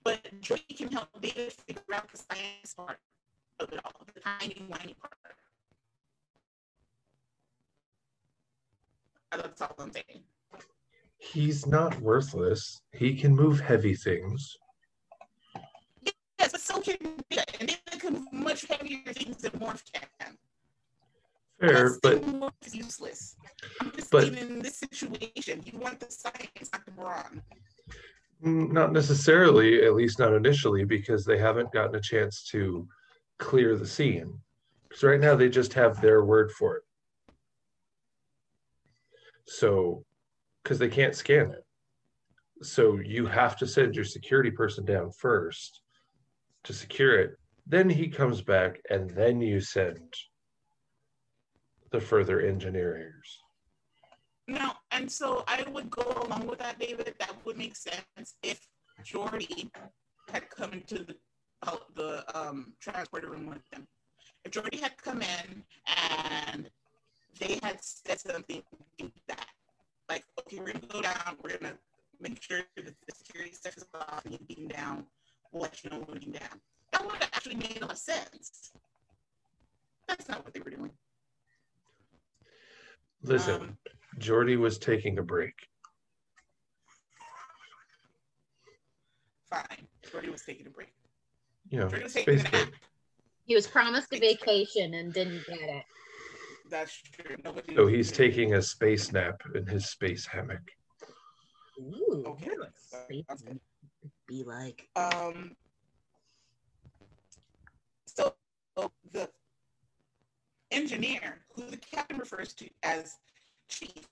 But Geordi can help David figure out the science part of it all, the tiny, whiny part. That's all I'm saying. He's not worthless. He can move heavy things. Yes, but so can Data, and Data can move much heavier things than Worf can. Fair, but is useless. I'm just but- in this situation, you want the science, not the brawn. mm, not necessarily, at least not initially, because they haven't gotten a chance to clear the scene. Because right now they just have their word for it. So, because they can't scan it. So you have to send your security person down first to secure it. Then he comes back, and then you send the further engineers. No, and so I would go along with that, David. That would make sense if Geordi had come into the uh, the um, transporter room with them. If Geordi had come in and they had said something like that, like, okay, we're gonna go down, we're gonna make sure that the security stuff is off and you beam down, we'll let you know when you beam down. That would have actually made a lot of sense. That's not what they were doing. Listen, Um, Geordi was taking a break. fine. Geordi was taking a break. You know, Geordi was taking a nap. He was promised a vacation and didn't get it. That's true. Nobody So he's taking a space nap in his space hammock. Ooh, Okay. space would be like. Um. So the engineer, who the captain refers to as chief,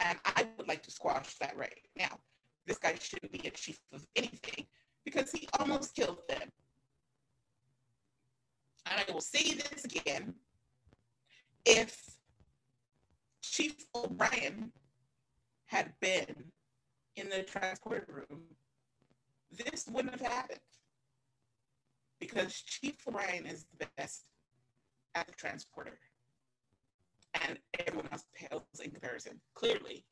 and I would like to squash that right now. This guy shouldn't be a chief of anything because he almost killed them. And I will say this again. If Chief O'Brien had been in the transport room, this wouldn't have happened. Because Chief O'Brien is the best at the transporter. And everyone else pales in comparison, clearly.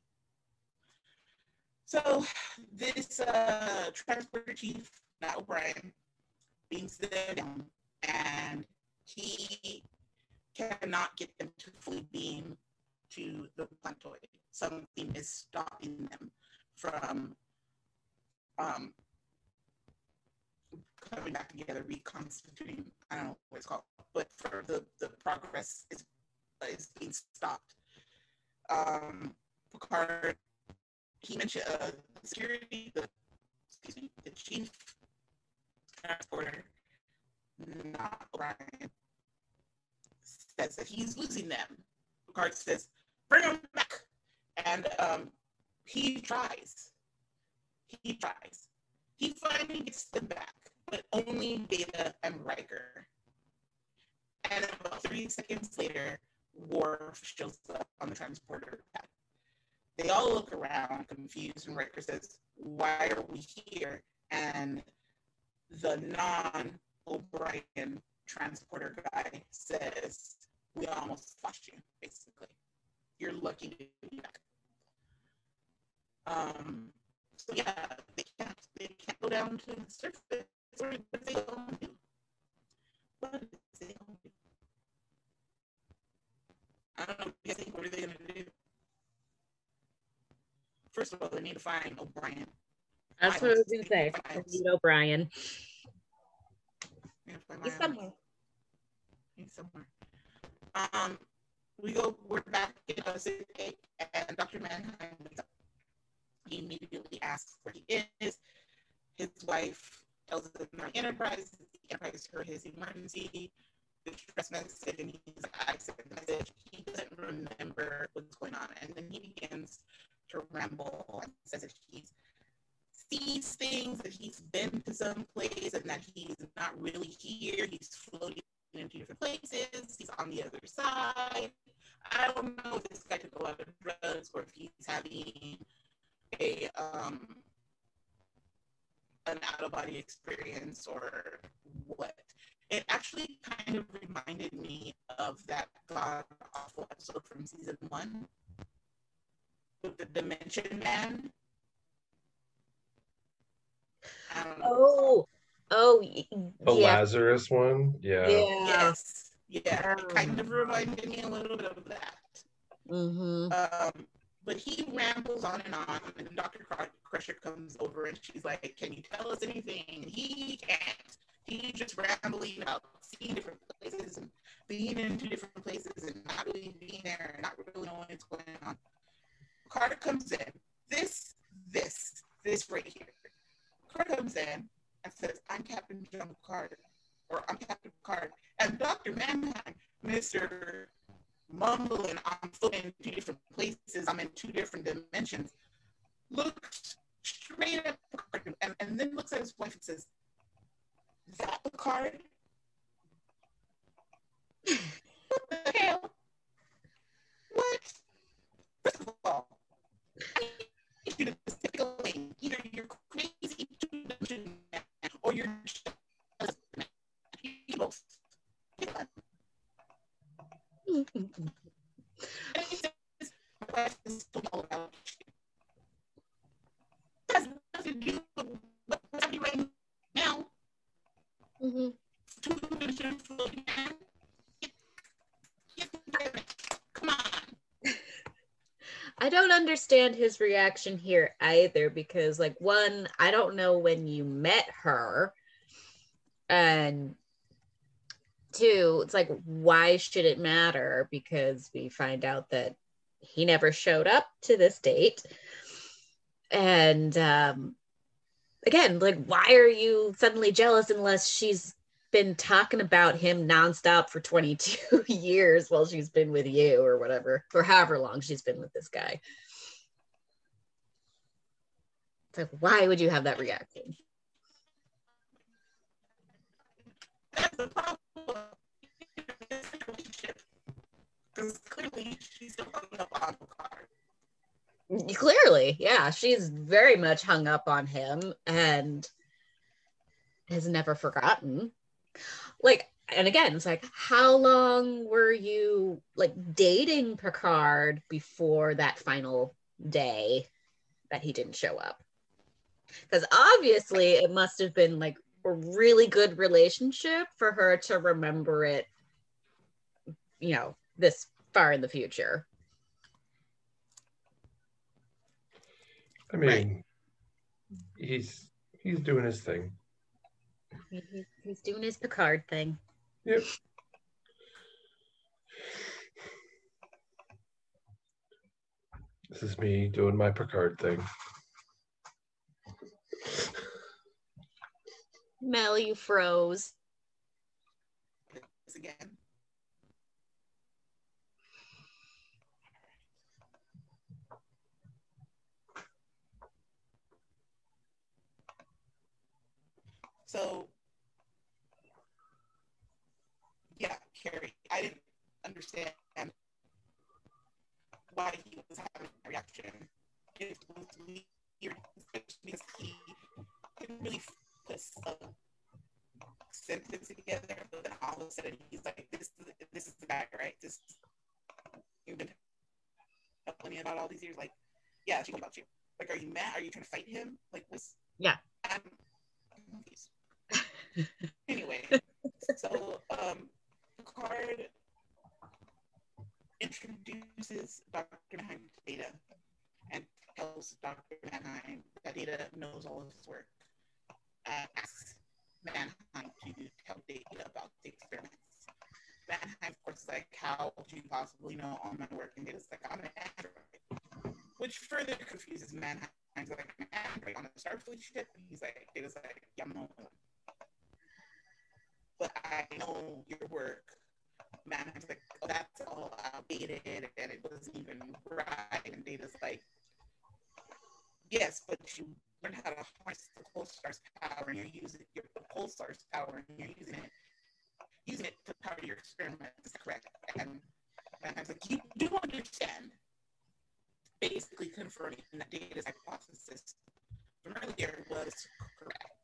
So this uh, transporter chief, not O'Brien, beams them down and he cannot get them to fully beam to the planetoid. Something is stopping them from um, coming back together, reconstituting. I don't know what it's called, but for the the progress is is being stopped. Um, Picard, he mentioned uh, security, the excuse me, the chief transporter, not O'Brien, says that he's losing them. Picard says, "Bring them back," and um, he tries. He tries. He finally gets them back, but only Data and Riker. And about three seconds later, Worf shows up on the transporter pad. They all look around confused, and Riker says, Why are we here? And the non O'Brien transporter guy says, We almost lost you, basically. You're lucky to be back. Um, so yeah, they can't they can't go down to the surface. What are they gonna? What are they gonna? I don't know. I think what are they gonna do? First of all, they need to find O'Brien. That's what I was gonna say. Need O'Brien. They need to find He's Miles. somewhere. He's somewhere. Um, we go. We're back in the city, and Dr. Manheim wakes up. He immediately asks where he is. His wife tells him our Enterprise. Is the Enterprise for his emergency distress message, and he's like, I sent the message. He doesn't remember what's going on, and then he begins to ramble and says that he's sees things, that he's been to some place, and that he's not really here. He's floating in two different places. He's on the other side. I don't know if this guy took a lot of drugs or if he's having a um an out of body experience or what. It actually kind of reminded me of that god awful episode from season one with the Dimension Man. I don't know. Oh, oh, The yeah, Lazarus one. Yeah. yeah. Yes. Yeah, it kind of reminded me a little bit of that. Mm-hmm. Um, but he rambles on and on, and Dr. Crusher comes over and she's like, Can you tell us anything? And he can't. He's just rambling about seeing different places and being in two different places and not really being there and not really knowing what's going on. Carter comes in. This, this, this right here. Carter comes in and says, I'm Captain John Carter, or I'm Captain Carter. And Dr. Manheim, Mr. Mumbling, I'm in two different places, I'm in two different dimensions, looks straight at Picard and, and then looks at his wife and says, Is That Picard? what the hell? What? First of all, I need you to stick a lane. Either you're crazy or you're just a man. You both. Pick one. And he says, "My wife is told me all about you." It I don't understand his reaction here either because, like, one, I don't know when you met her, and two, it's like, why should it matter? Because we find out that he never showed up to this date, and um, again, like, why are you suddenly jealous unless she's been talking about him nonstop for 22 years while she's been with you or whatever, or however long she's been with this guy. It's like, why would you have that reaction? Because clearly she's still hung up on Picard. Clearly, yeah, she's very much hung up on him and has never forgotten. Like, and again, it's like, how long were you like dating Picard before that final day that he didn't show up? Because obviously, it must have been like a really good relationship for her to remember it, you know, this far in the future. I mean, Right. he's he's doing his thing. He's, he's doing his Picard thing. Yep. This is me doing my Picard thing. Mel, you froze. This again. So, yeah, Carrie, I didn't understand why he was having a reaction. It was weird because he couldn't really put a sentence together, but then all of a sudden he's like, "This, is- this is the guy, right? This you've been telling me about all these years. Like, yeah, she about you. Like, are you mad? Are you trying to fight him? Like, what's Yeah. I'm confused. Anyway, so um, Picard introduces Dr. Manheim to Data and tells Dr. Manheim that Data knows all of his work. Uh, asks Manheim to tell Data about the experiments. Manheim, of course, is like, how do you possibly know all my work? And Data's like, I'm an android. Which further confuses Manheim. He's like, an android on a Starfleet ship. And he's like, Data's like, yeah, I'm. But I know your work. Manheim's like, oh, that's all outdated and it wasn't even right. And Data's like, yes, but you learned how to harness the pulsar's power and you're using your pulsar's power and you're using it using it to power your experiment. Is that correct? And Manheim's like, you do understand. Basically confirming that Data's hypothesis from earlier was correct.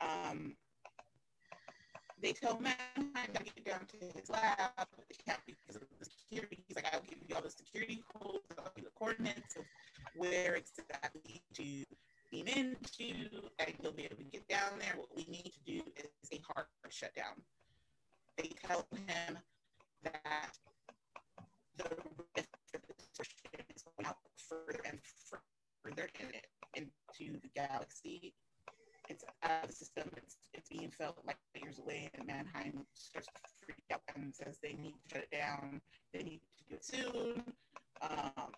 Um, they tell Manheim to get down to his lab, but they can't because of the security. He's like, I'll give you all the security codes, I'll give you the coordinates of where exactly to beam into, and you'll be able to get down there. What we need to do is a hard shutdown. They tell him that the rift is going out further and further in it, into the galaxy it's out of the system. It's being felt like years away, and Manheim starts to freak out and says they need to shut it down. They need to do it soon um,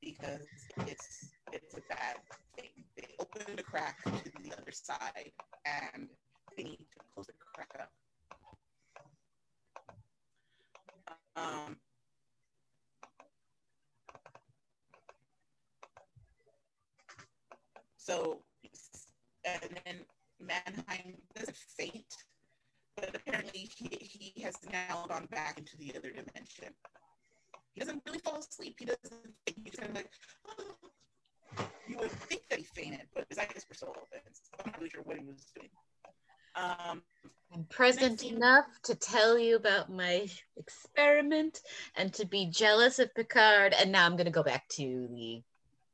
because it's it's a bad thing. They open the crack to the other side, and they need to close the crack up. Um, so and then Manheim doesn't faint, but apparently he, he has now gone back into the other dimension. He doesn't really fall asleep. He doesn't. Think. He's kind of like, oh. you would think that he fainted, but his eyes were still open. So I'm not really sure what he was doing. Um, I'm present enough to tell you about my experiment and to be jealous of Picard. And now I'm going to go back to the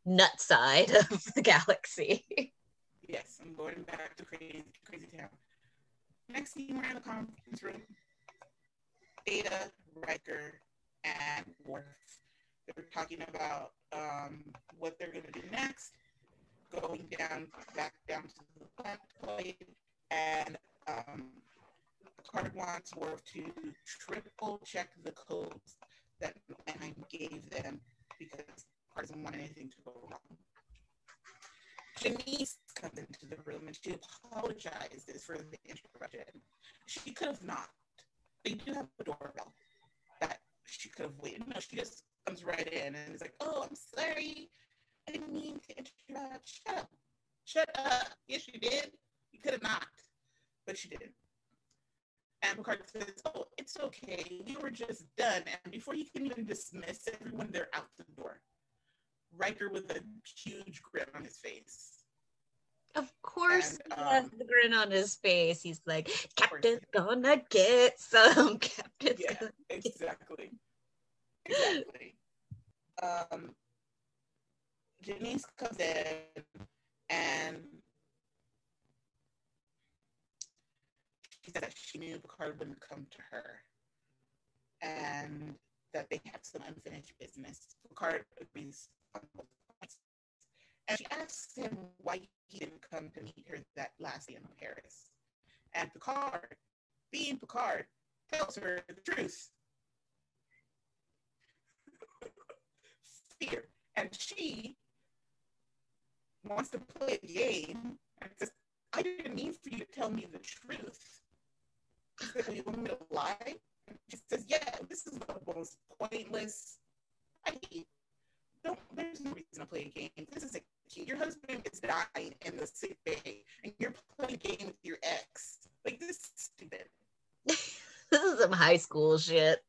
nut side of the galaxy. Yes, I'm going back to crazy, crazy town. Next scene, we're in the conference room. Data, Riker, and Worf. They're talking about um, what they're going to do next, going down, back down to the plant and um, Picard wants Worf to triple check the codes that Manheim gave them because Picard doesn't want anything to go wrong. Janice comes into the room and she apologizes for the interruption. She could have not. They do have a doorbell that she could have waited. No, she just comes right in and is like, "Oh, I'm sorry. I didn't mean to interrupt. Shut up. Shut up. Yes, you did. You could have not, but she didn't." And Picard says, "Oh, it's okay. We were just done." And before you can even dismiss everyone, they're out the door. Riker with a huge grin on his face. Of course, and, um, he has the grin on his face. He's like, "Captain's gonna get some. Captain's yeah, gonna exactly, exactly." Um, Janice comes in and she said that she knew Picard wouldn't come to her, and that they had some unfinished business. Picard agrees and she asks him why he didn't come to meet her that last day in Paris. And Picard, being Picard, tells her the truth. Fear. And she wants to play a game and says, I didn't mean for you to tell me the truth. Said, oh, You want me to lie? She says, Yeah, this is the most pointless. I hate don't, there's no reason to play a game. This is a game. your husband is dying in the sick bay and you're playing a game with your ex. Like this is stupid. this is some high school shit.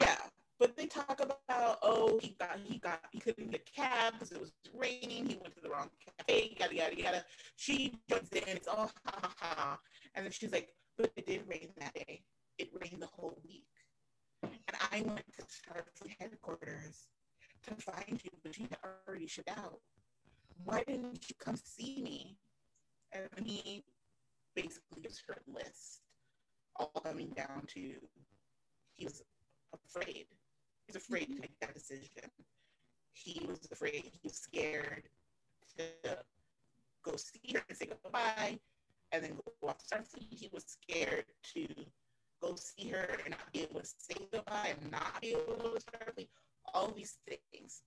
yeah. But they talk about, oh, he got he got he couldn't get a cab because it was raining, he went to the wrong cafe, yada yada yada. She jumps in, it's all ha ha ha. And then she's like, but it did rain that day. It rained the whole week. And I went to Starfleet headquarters to find you, but you already shipped out. Why didn't you come see me? And he basically gives her a list, all coming down to he was afraid. He was afraid to make that decision. He was afraid, he was scared to go see her and say goodbye and then go off Starfleet. He was scared to go see her and not be able to say goodbye and not be able to Starfleet all these things.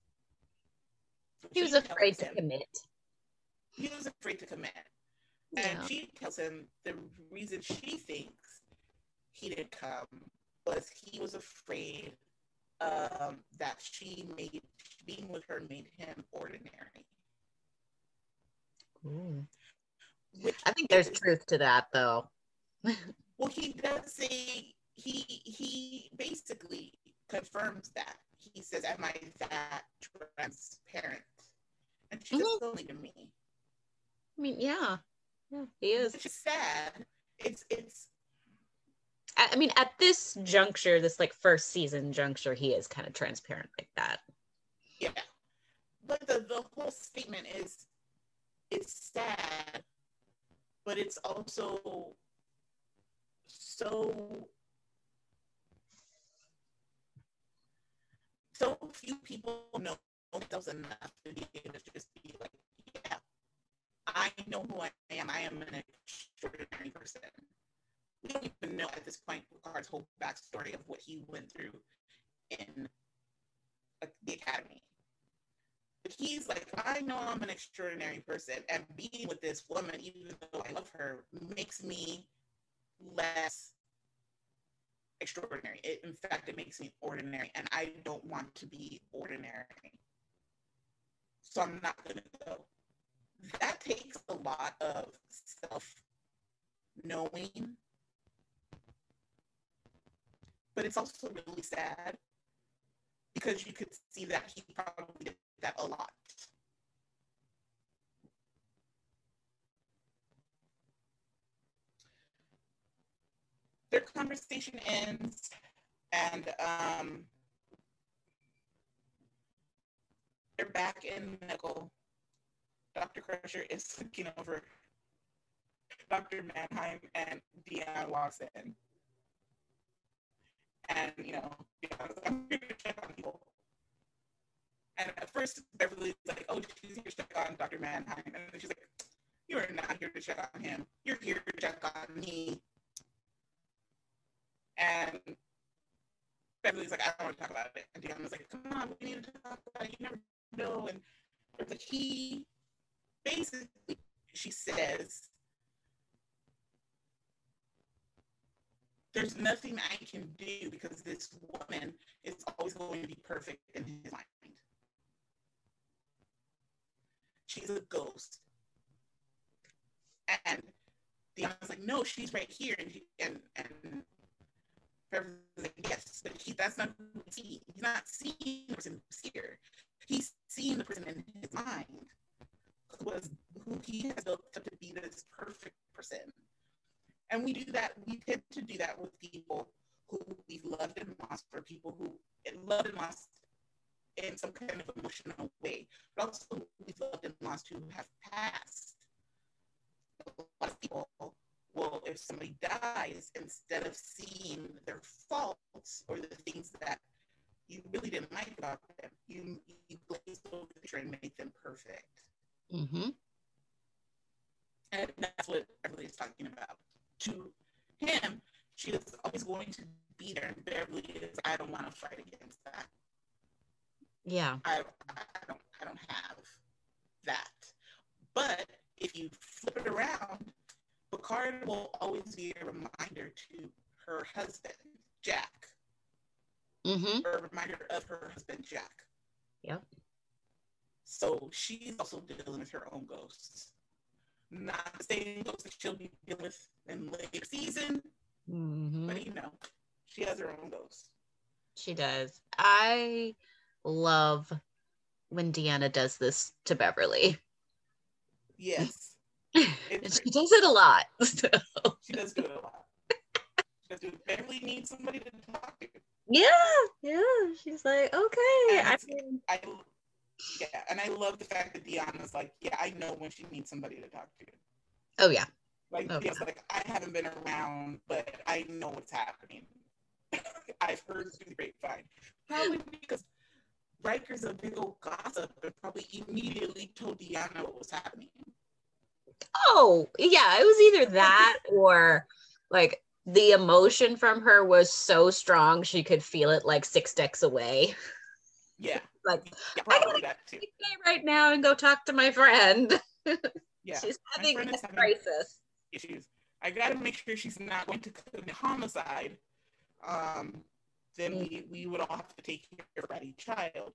He was afraid to him, commit. He was afraid to commit. Yeah. And she tells him the reason she thinks he didn't come was he was afraid um, that she made being with her made him ordinary. Which I think there's is, truth to that, though. well, he does say he he basically confirms that he says, Am I that transparent? And she's mm-hmm. only to me. I mean, yeah. Yeah, he is. It's sad. It's it's I mean, at this juncture, this like first season juncture, he is kind of transparent like that. Yeah. But the, the whole statement is it's sad, but it's also so so few people know themselves enough to be able to just be like, yeah, I know who I am. I am an extraordinary person. We don't even know at this point Picard's whole backstory of what he went through in the academy. But he's like, I know I'm an extraordinary person, and being with this woman, even though I love her, makes me less extraordinary. It, in fact, it makes me ordinary, and I don't want to be ordinary. So I'm not going to go. That takes a lot of self knowing, but it's also really sad because you could see that he probably did that a lot. Their conversation ends, and um, they're back in medical. Dr. Crusher is looking over Dr. Manheim, and Deanna walks in. And, you know, I'm here to check on people. And at first, Beverly's like, oh, she's here to check on Dr. Manheim. And she's like, you are not here to check on him. You're here to check on me. And Beverly's like, I don't want to talk about it. And Deanna's like, come on, we need to talk about it. You never know. And it's like, he basically, she says, there's nothing I can do because this woman is always going to be perfect in his mind. She's a ghost. And Deanna's like, no, she's right here. And, he, and, and Beverly's like, yes, but he, that's not who he's seeing. He's not seeing the person who's here. He's seeing the person in his mind who, was, who he has built up to be this perfect person. And we do that, we tend to do that with people who we've loved and lost, for people who loved and lost in some kind of emotional way, but also we've loved and lost who have passed. A lot of people will, if somebody dies, instead of seeing their faults or the things that you really didn't like about them, you, you glaze over the picture and make them perfect. Mm-hmm. And that's what Beverly is talking about. To him, she is always going to be there, and Beverly is, I don't want to fight against that. Yeah. I, I don't I don't have that. But if you flip it around, Will always be a reminder to her husband, Jack. Mm-hmm. Or a reminder of her husband, Jack. Yep. So she's also dealing with her own ghosts. Not the same ghosts that she'll be dealing with in later season, Mm-hmm. but you know, she has her own ghosts. She does. I love when Deanna does this to Beverly. Yes, she does it a lot. so. she does do it a lot. She does do it. Beverly needs somebody to talk to. Yeah, yeah. She's like, okay. And I mean, I yeah, and I love the fact that Deanna's like, yeah, I know when she needs somebody to talk to. oh yeah. Like, Oh, it's like I haven't been around, but I know what's happening. I've heard through the grapevine. Probably because Riker's a big old gossip and probably immediately told Deanna what was happening. Oh, yeah. It was either that or like the emotion from her was so strong she could feel it like six decks away. Yeah, Like, yeah I probably that too. right now and go talk to my friend. Yeah, She's having a crisis. issues. I got to make sure she's not going to commit homicide. Um, then we we would all have to take care of Ratty Child.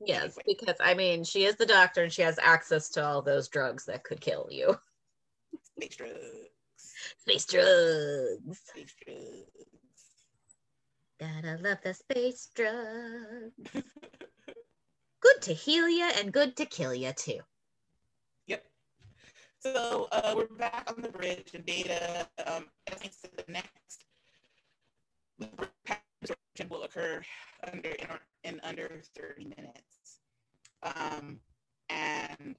Yes, because I mean, she is the doctor and she has access to all those drugs that could kill you. Space drugs. Space drugs. Space drugs. Gotta love the space drug. Good to heal ya and good to kill ya too. Yep. So uh, we're back on the bridge, and Data, um, I think, to the next occur under in, in under 30 minutes. Um, and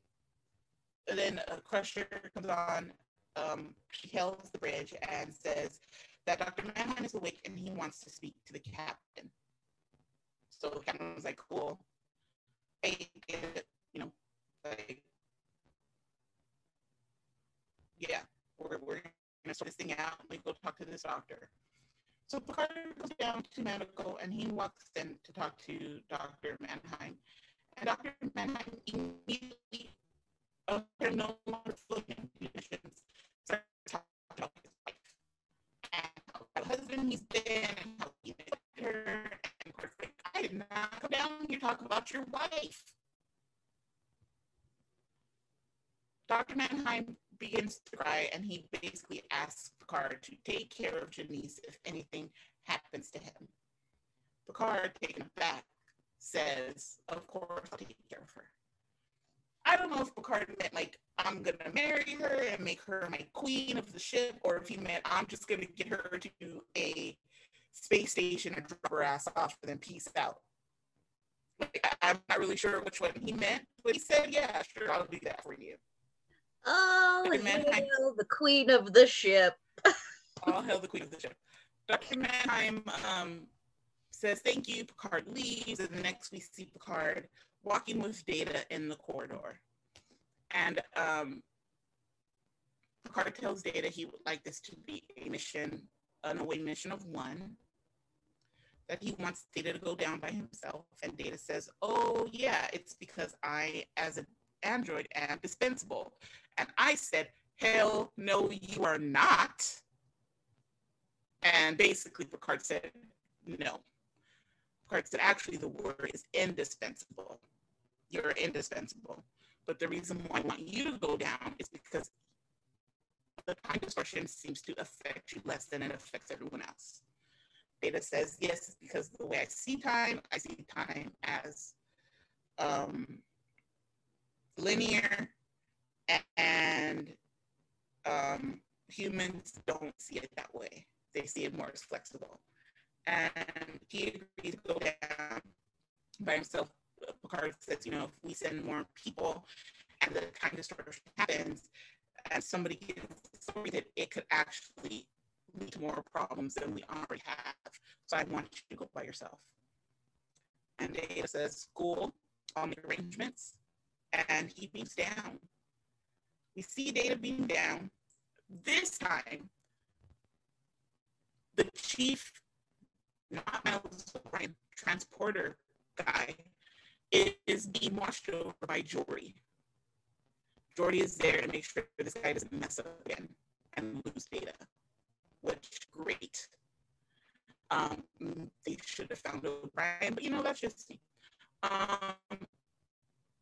then a crusher comes on. Um, she hails the bridge and says that Dr. Manheim is awake and he wants to speak to the captain. So the captain was like, cool. Hey, you know, like, yeah, we're, we're gonna sort this thing out. We go talk to this doctor. So Picard goes down to medical and he walks in to talk to Dr. Manheim. And Dr. Manheim immediately, after no longer feeling conditions, starts talking about his wife and how husband he's been and how he met her. And of like, I did not come down here to talk about your wife. Dr. Manheim begins to cry and he basically asks Picard to take care of Janice if anything happens to him. Picard, taken aback, says, Of course, I'll take care of her. I don't know if Picard meant like I'm gonna marry her and make her my queen of the ship, or if he meant I'm just gonna get her to a space station and drop her ass off and then peace out. Like, I'm not really sure which one he meant, but he said, "Yeah, sure, I'll do that for you." Oh, hail the queen of the ship. All hail the queen of the ship. Dr. Manheim um, says thank you. Picard leaves, and the next we see Picard walking with Data in the corridor. And um, Picard tells Data he would like this to be a mission, an away mission of one. That he wants Data to go down by himself. And Data says, Oh, yeah, it's because I, as an android, am dispensable. And I said, Hell no, you are not. And basically, Picard said, No. Picard said, Actually, the word is indispensable. You're indispensable. But the reason why I want you to go down is because the time distortion seems to affect you less than it affects everyone else. Data says, Yes, because the way I see time, I see time as um, linear and um, humans don't see it that way. They see it more as flexible. And he agreed to go down by himself. Picard says, you know, if we send more people and the time distortion happens, and somebody gets story that it could actually lead to more problems than we already have. So I want you to go by yourself. And Data says, cool, I'll make arrangements. And he beams down we see data being down. This time, the chief, not Miles O'Brien, transporter guy, is being watched over by Geordi. Geordi is there to make sure this guy doesn't mess up again and lose data, which great. Um, they should have found O'Brien, but you know that's just me. Um,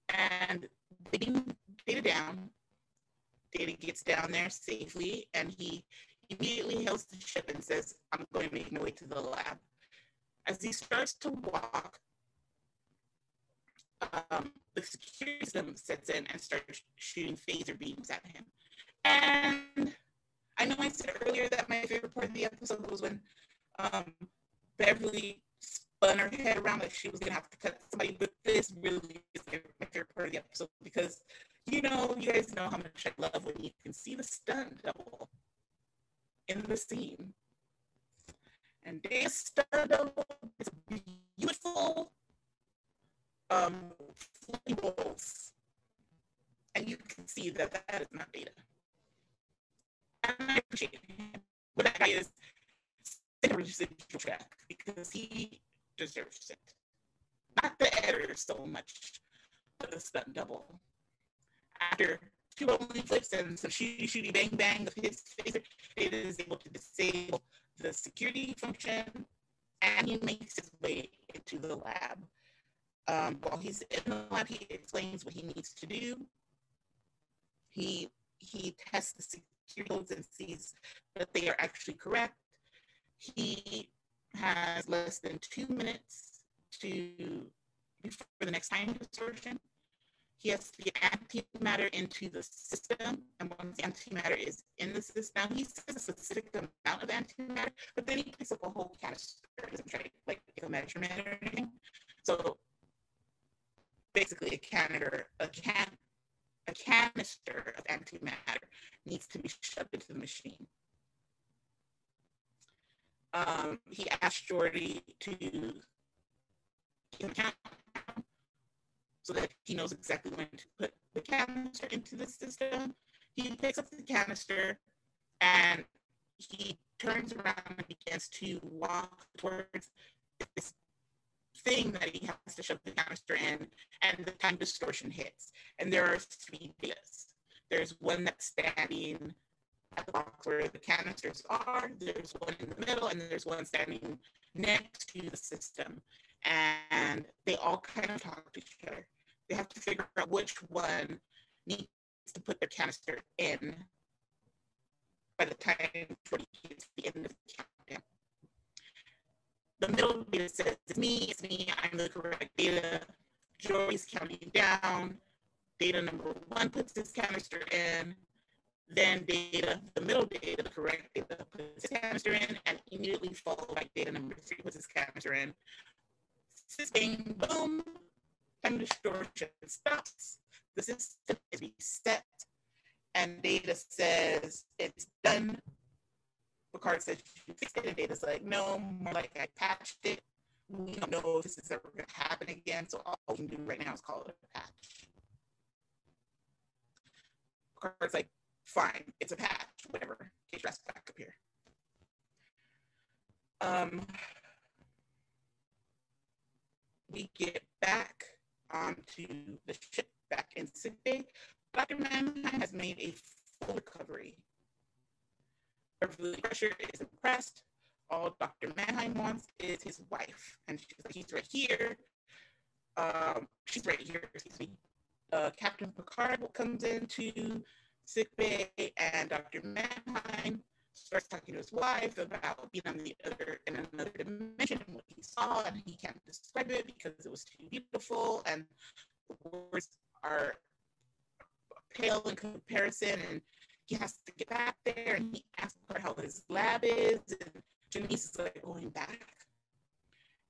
and they data down. Data gets down there safely and he immediately hails the ship and says, I'm going to make my way to the lab. As he starts to walk, um, the security system sets in and starts shooting phaser beams at him. And I know I said earlier that my favorite part of the episode was when um, Beverly spun her head around like she was gonna have to cut somebody, but this really is my favorite part of the episode because you know, you guys know how much I love when you can see the stunt double in the scene. And their stunt double is beautiful um. And you can see that that is not data. And I appreciate him. But that guy is a residual track because he deserves it. Not the editor so much, but the stunt double after two only flips and some shooty shooty bang bang of his phaser, it is able to disable the security function and he makes his way into the lab. Um, while he's in the lab, he explains what he needs to do. He he tests the security codes and sees that they are actually correct. He has less than two minutes to before the next time distortion he has to get antimatter into the system. And once the antimatter is in the system, he says a specific amount of antimatter, but then he picks up a whole canister and try to like them measurement or anything. So basically, a canister, a can, a canister of antimatter needs to be shoved into the machine. Um, he asked Geordi to count so that he knows exactly when to put the canister into the system. He picks up the canister and he turns around and begins to walk towards this thing that he has to shove the canister in, and the time distortion hits. And there are three datas. There's one that's standing at the box where the canisters are, there's one in the middle, and there's one standing next to the system. And they all kind of talk to each other. They have to figure out which one needs to put their canister in by the time it hits the end of the countdown. The middle data says, it's me, it's me, I'm the correct data. Joy's counting down. Data number one puts his canister in. Then data, the middle data, the correct data puts his canister in, and immediately followed by data number three puts his canister in. System, boom, time distortion stops. The system is reset and data says it's done. Picard says you fixed it, and data's like, no, more like I patched it. We don't know if this is ever going to happen again, so all we can do right now is call it a patch. Picard's like, fine, it's a patch, whatever. Get your back up here. Um, we get back onto the ship back in sickbay. Dr. Manheim has made a full recovery. Beverly Crusher is impressed. All Dr. Manheim wants is his wife. And she's like, he's right here. Um, she's right here, excuse me. Uh, Captain Picard comes into sick bay and Dr. Manheim starts talking to his wife about being on the other in another dimension and what he saw and he can't describe it because it was too beautiful and the words are pale in comparison, and he has to get back there, and he asks her how his lab is, and Janice is like going back,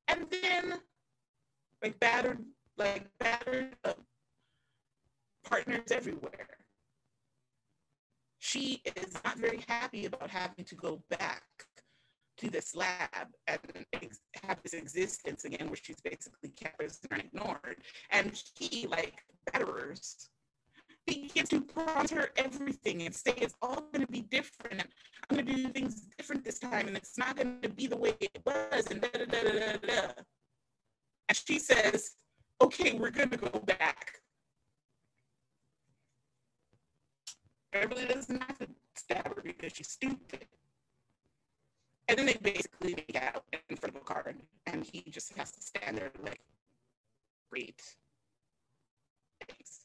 and then like battered, like battered uh, partners everywhere. She is not very happy about having to go back to this lab and ex- have this existence again where she's basically kept and ignored. And he, like batterers, begins to promise her everything and say it's all going to be different. I'm going to do things different this time, and it's not going to be the way it was. And da da da da da. And she says, "Okay, we're going to go back." Beverly doesn't have to stab her because she's stupid. And then they basically make out in front of a car, and he just has to stand there like, "Great." Thanks.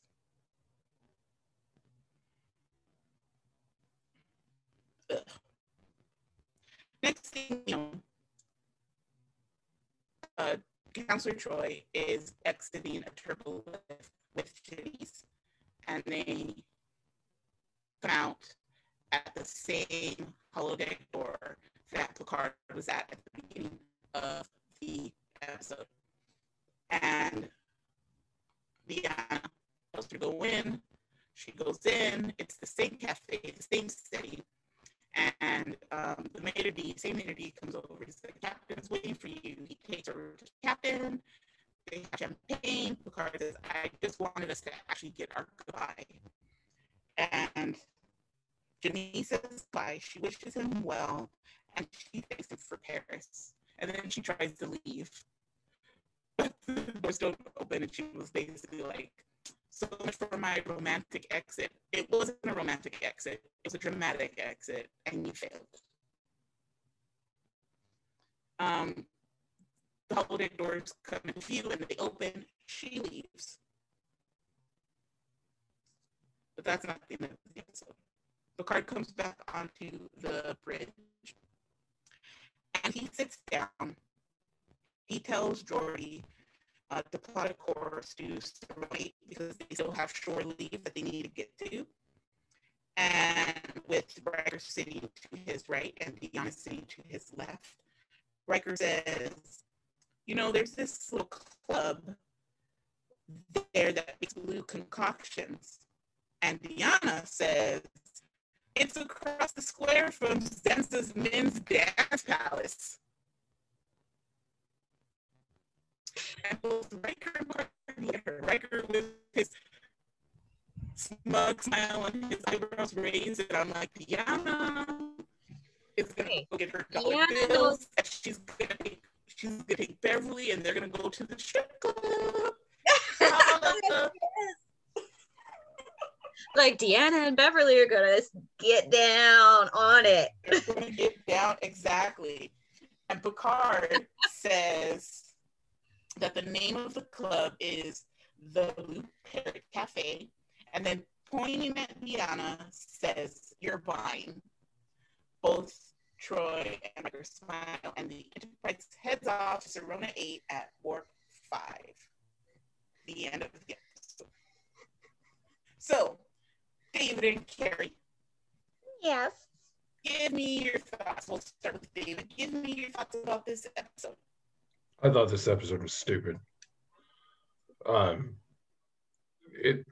Next thing you know, uh, Counselor Troi is exiting a turbo lift with Janice, and they out at the same holodeck door that Picard was at at the beginning of the episode. And Deanna goes to go in. She goes in. It's the same cafe, the same setting, and um, the maitre d', same maitre d' comes over. He's like, Captain's waiting for you. He takes her to the captain. They have champagne. Picard says, I just wanted us to actually get our goodbye. And Janice says bye. She wishes him well. And she thanks him for Paris. And then she tries to leave. But the doors don't open. And she was basically like, so much for my romantic exit. It wasn't a romantic exit, it was a dramatic exit, and you failed. Um, the holodeck doors come into view and they open, she leaves. But that's not the end of the episode. Picard comes back onto the bridge and he sits down. He tells Geordi uh, diplomatic corps to wait because they still have shore leave that they need to get to. And with Riker sitting to his right and Deanna sitting to his left, Riker says, you know, there's this little club there that makes blue concoctions. And Deanna says, it's across the square from Sansa's men's dance palace. And both Riker and Martin Riker with his smug smile and his eyebrows raised, and I'm like, Deanna is gonna go get her dollar Deanna bills. And she's gonna take she's gonna take Beverly, and they're gonna go to the strip club. like Deanna and Beverly are gonna get down on it. Get down exactly. And Picard says that the name of the club is the Blue Parrot Cafe, and then pointing at Deanna says, "You're buying." Both Troi and Riker smile, and the Enterprise heads off to Sarona 8 at warp 5. The end of the episode. So, David and Carrie. Yes. Give me your thoughts. We'll start with David. Give me your thoughts about this episode. I thought this episode was stupid. Um, it.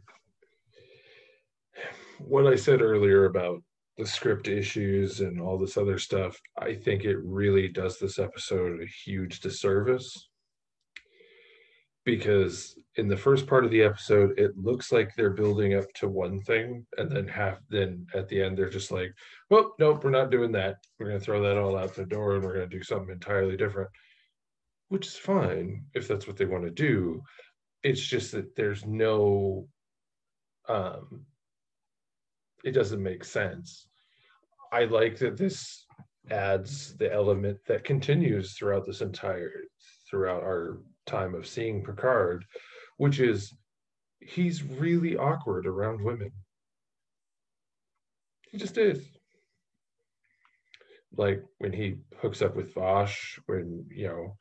What I said earlier about the script issues and all this other stuff, I think it really does this episode a huge disservice because in the first part of the episode it looks like they're building up to one thing and then half then at the end they're just like well nope we're not doing that. We're going to throw that all out the door and we're going to do something entirely different which is fine if that's what they want to do. It's just that there's no um it doesn't make sense. I like that this adds the element that continues throughout this entire throughout our time of seeing Picard, which is he's really awkward around women. He just is. Like when he hooks up with Vash, when, you know,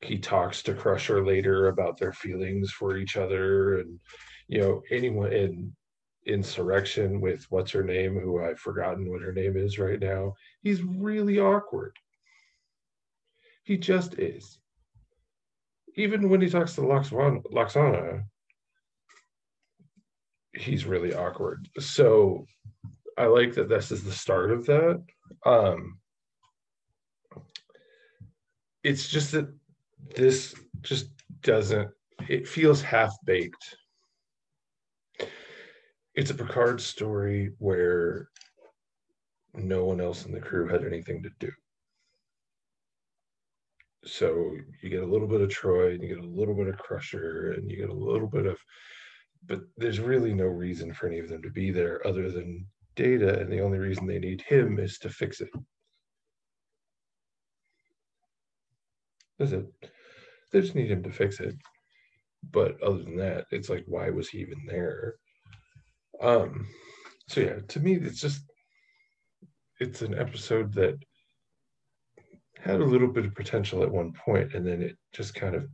he talks to Crusher later about their feelings for each other and, you know, anyone in insurrection with what's her name, who I've forgotten what her name is right now. He's really awkward. He just is even when he talks to Lwaxana, he's really awkward. So I like that this is the start of that. Um, it's just that this just doesn't, it feels half baked. It's a Picard story where no one else in the crew had anything to do so you get a little bit of Troi and you get a little bit of Crusher and you get a little bit of but there's really no reason for any of them to be there other than data and the only reason they need him is to fix it. That's it. They just need him to fix it. But other than that it's like why was he even there? Um so yeah to me it's just it's an episode that had a little bit of potential at one point, and then it just kind of,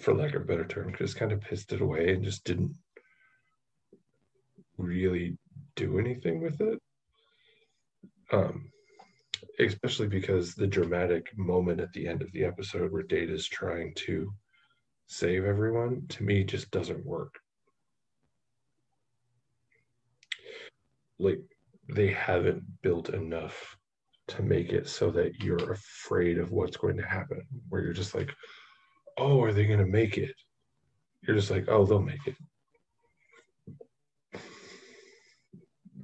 for lack of a better term, just kind of pissed it away and just didn't really do anything with it. Um, especially because the dramatic moment at the end of the episode where Data is trying to save everyone to me just doesn't work. Like they haven't built enough to make it so that you're afraid of what's going to happen, where you're just like, oh, are they going to make it? You're just like, oh, they'll make it.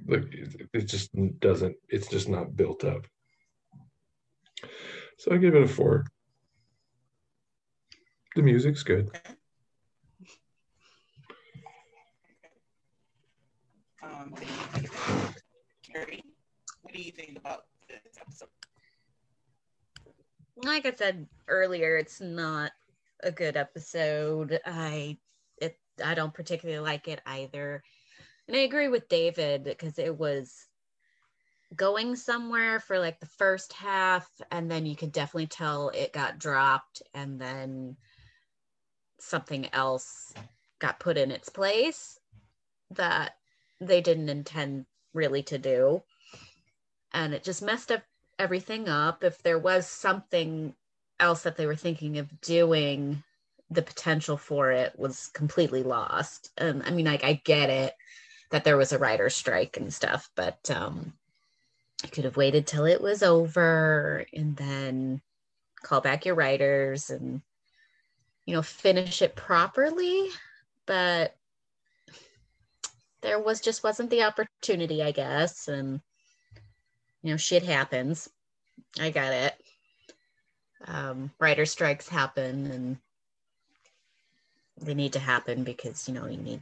Like it, just doesn't, it's just not built up. So I give it a four. The music's good. Um, what do you think about. Like I said earlier, it's not a good episode. I it I don't particularly like it either. And I agree with David because it was going somewhere for like the first half and then you could definitely tell it got dropped and then something else got put in its place that they didn't intend really to do and it just messed up everything up. If there was something else that they were thinking of doing, the potential for it was completely lost. And I mean, like, I get it that there was a writer's strike and stuff, but um, I could have waited till it was over and then call back your writers and, you know, finish it properly. But there was just wasn't the opportunity, I guess. And, you know, shit happens. I got it. Um, writer strikes happen and they need to happen because, you know, you need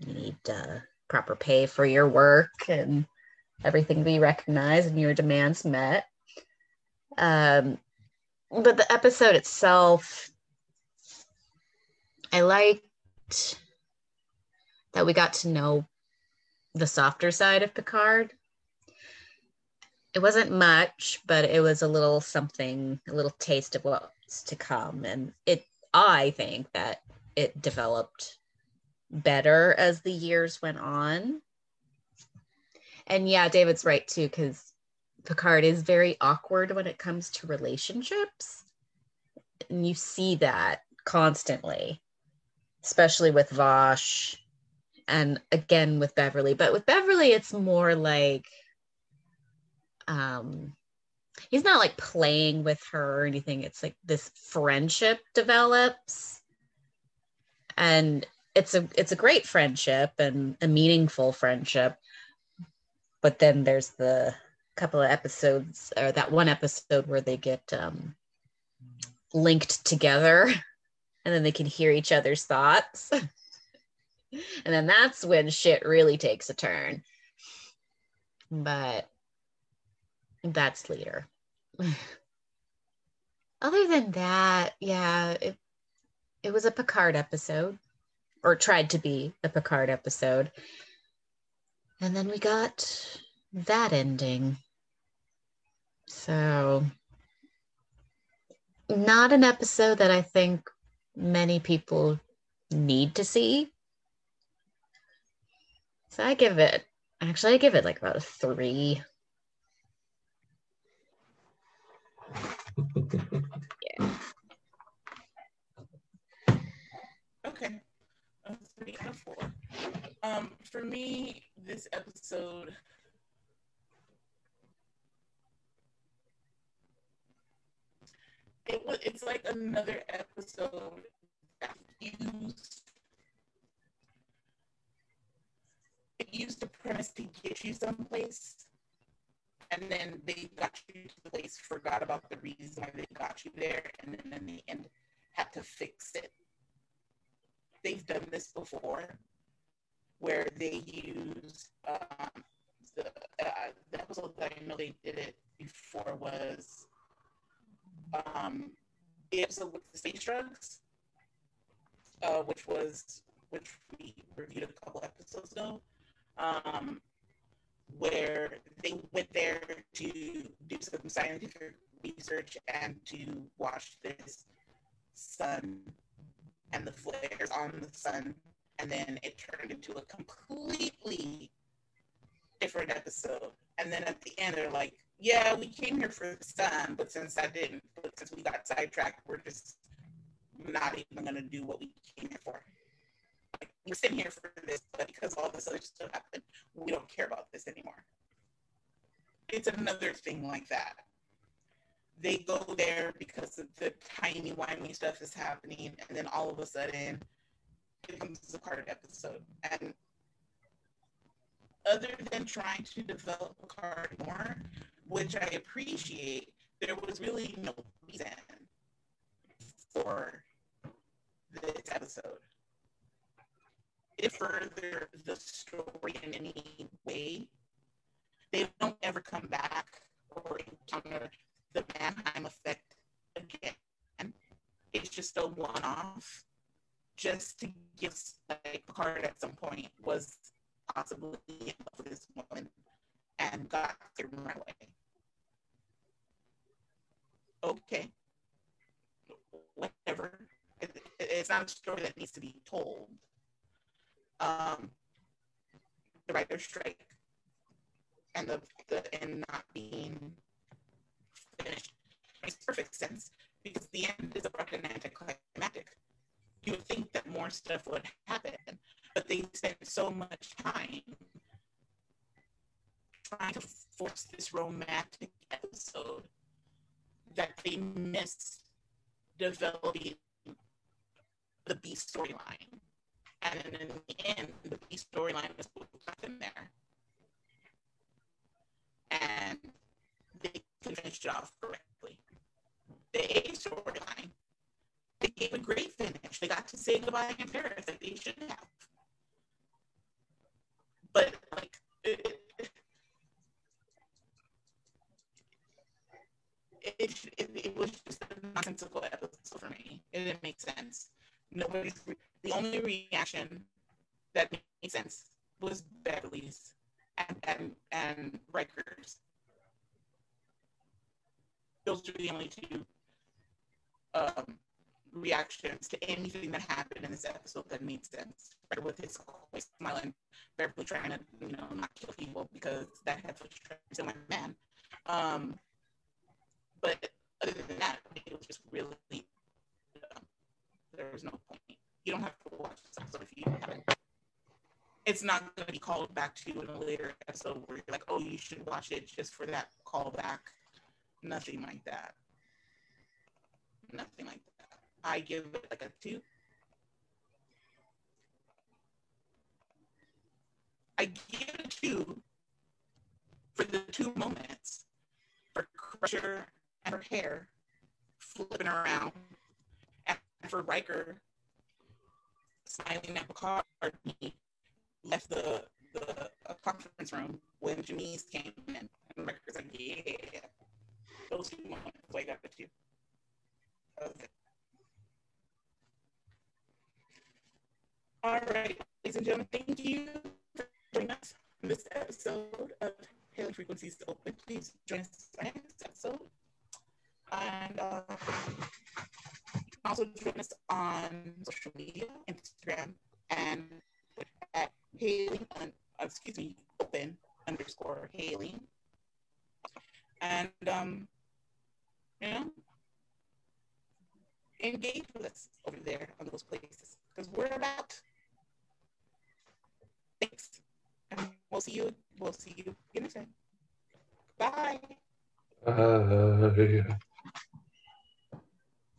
you need uh, proper pay for your work and everything to be recognized and your demands met. Um, but the episode itself, I liked that we got to know the softer side of Picard. It wasn't much, but it was a little something, a little taste of what's to come. And it, I think that it developed better as the years went on. And yeah, David's right too, because Picard is very awkward when it comes to relationships. And you see that constantly, especially with Vash and again with Beverly. But with Beverly, it's more like um he's not like playing with her or anything. It's like this friendship develops. And it's a it's a great friendship and a meaningful friendship. But then there's the couple of episodes or that one episode where they get um linked together and then they can hear each other's thoughts. and then that's when shit really takes a turn. But that's later. Other than that, yeah, it it was a Picard episode, or tried to be a Picard episode. And then we got that ending. So, not an episode that I think many people need to see. So I give it, actually, I give it like about a three. Yeah. Okay. Three of four. Um, for me, this episode. It was, it's like another episode that used it used the premise to get you someplace, and then they got you to the place, forgot about the reason why they got you there, and then in the end had to fix it. They've done this before, where they use um, the, uh, the episode that I know they did it before was um, the episode with the space drugs, uh, which was which we reviewed a couple episodes ago um, where they went there to do some scientific research and to watch this sun and the flares on the sun. And then it turned into a completely different episode. And then at the end, they're like, yeah, we came here for the sun, but since I didn't, but since we got sidetracked, we're just not even going to do what we came here for we're sitting here for this, but because all this other stuff happened, we don't care about this anymore. It's another thing like that. They go there because the tiny whiny stuff is happening, and then all of a sudden, it becomes a Picard episode. And other than trying to develop a card more, which I appreciate, there was really no reason for this episode it further the story in any way. They don't ever come back or encounter the Manheim effect again. It's just a one-off, just to give like Picard at some point was possibly in love with this woman and got through my way. Okay, whatever. It, it's not a story that needs to be told um, the writer's strike and the, the and not being finished makes perfect sense because the end is abrupt and anticlimactic. You would think that more stuff would happen, but they spent so much time trying to force this romantic episode that they missed developing the B storyline. And in the end, the B storyline was left in there. And they finished it off correctly. The A storyline, they gave a great finish. They got to say goodbye in Paris like they should have. But like it, it, it, it was just a nonsensical episode for me. It didn't make sense. Nobody's only reaction that made sense was Beverly's and and, and Riker's. Those were the only two um, reactions to anything that happened in this episode that made sense. Riker with his smiling, Beverly trying to you know not kill people because that had such a man. Um, but other than that, it was just really, uh, there was no point. You don't have to watch this episode if you haven't. It's not going to be called back to you in a later episode where you're like, oh, you should watch it just for that callback. Nothing like that. Nothing like that. I give it like a two. I give it a two for the two moments for Crusher and her hair flipping around. And for Riker, smiling at Picard, he left the, the conference room when Janice came in. And Riker's like, yeah. Those two moments, got the two. Okay. All right, ladies and gentlemen, thank you for joining us on this episode of Hailing Frequencies Open. Please join us the next episode. And uh, you also join us on social media, Instagram, and at Hailing, uh, excuse me, open underscore Hailing. And, um, you know, engage with us over there on those places because we're about. Thanks. And we'll see you. We'll see you next time. Bye. Yeah.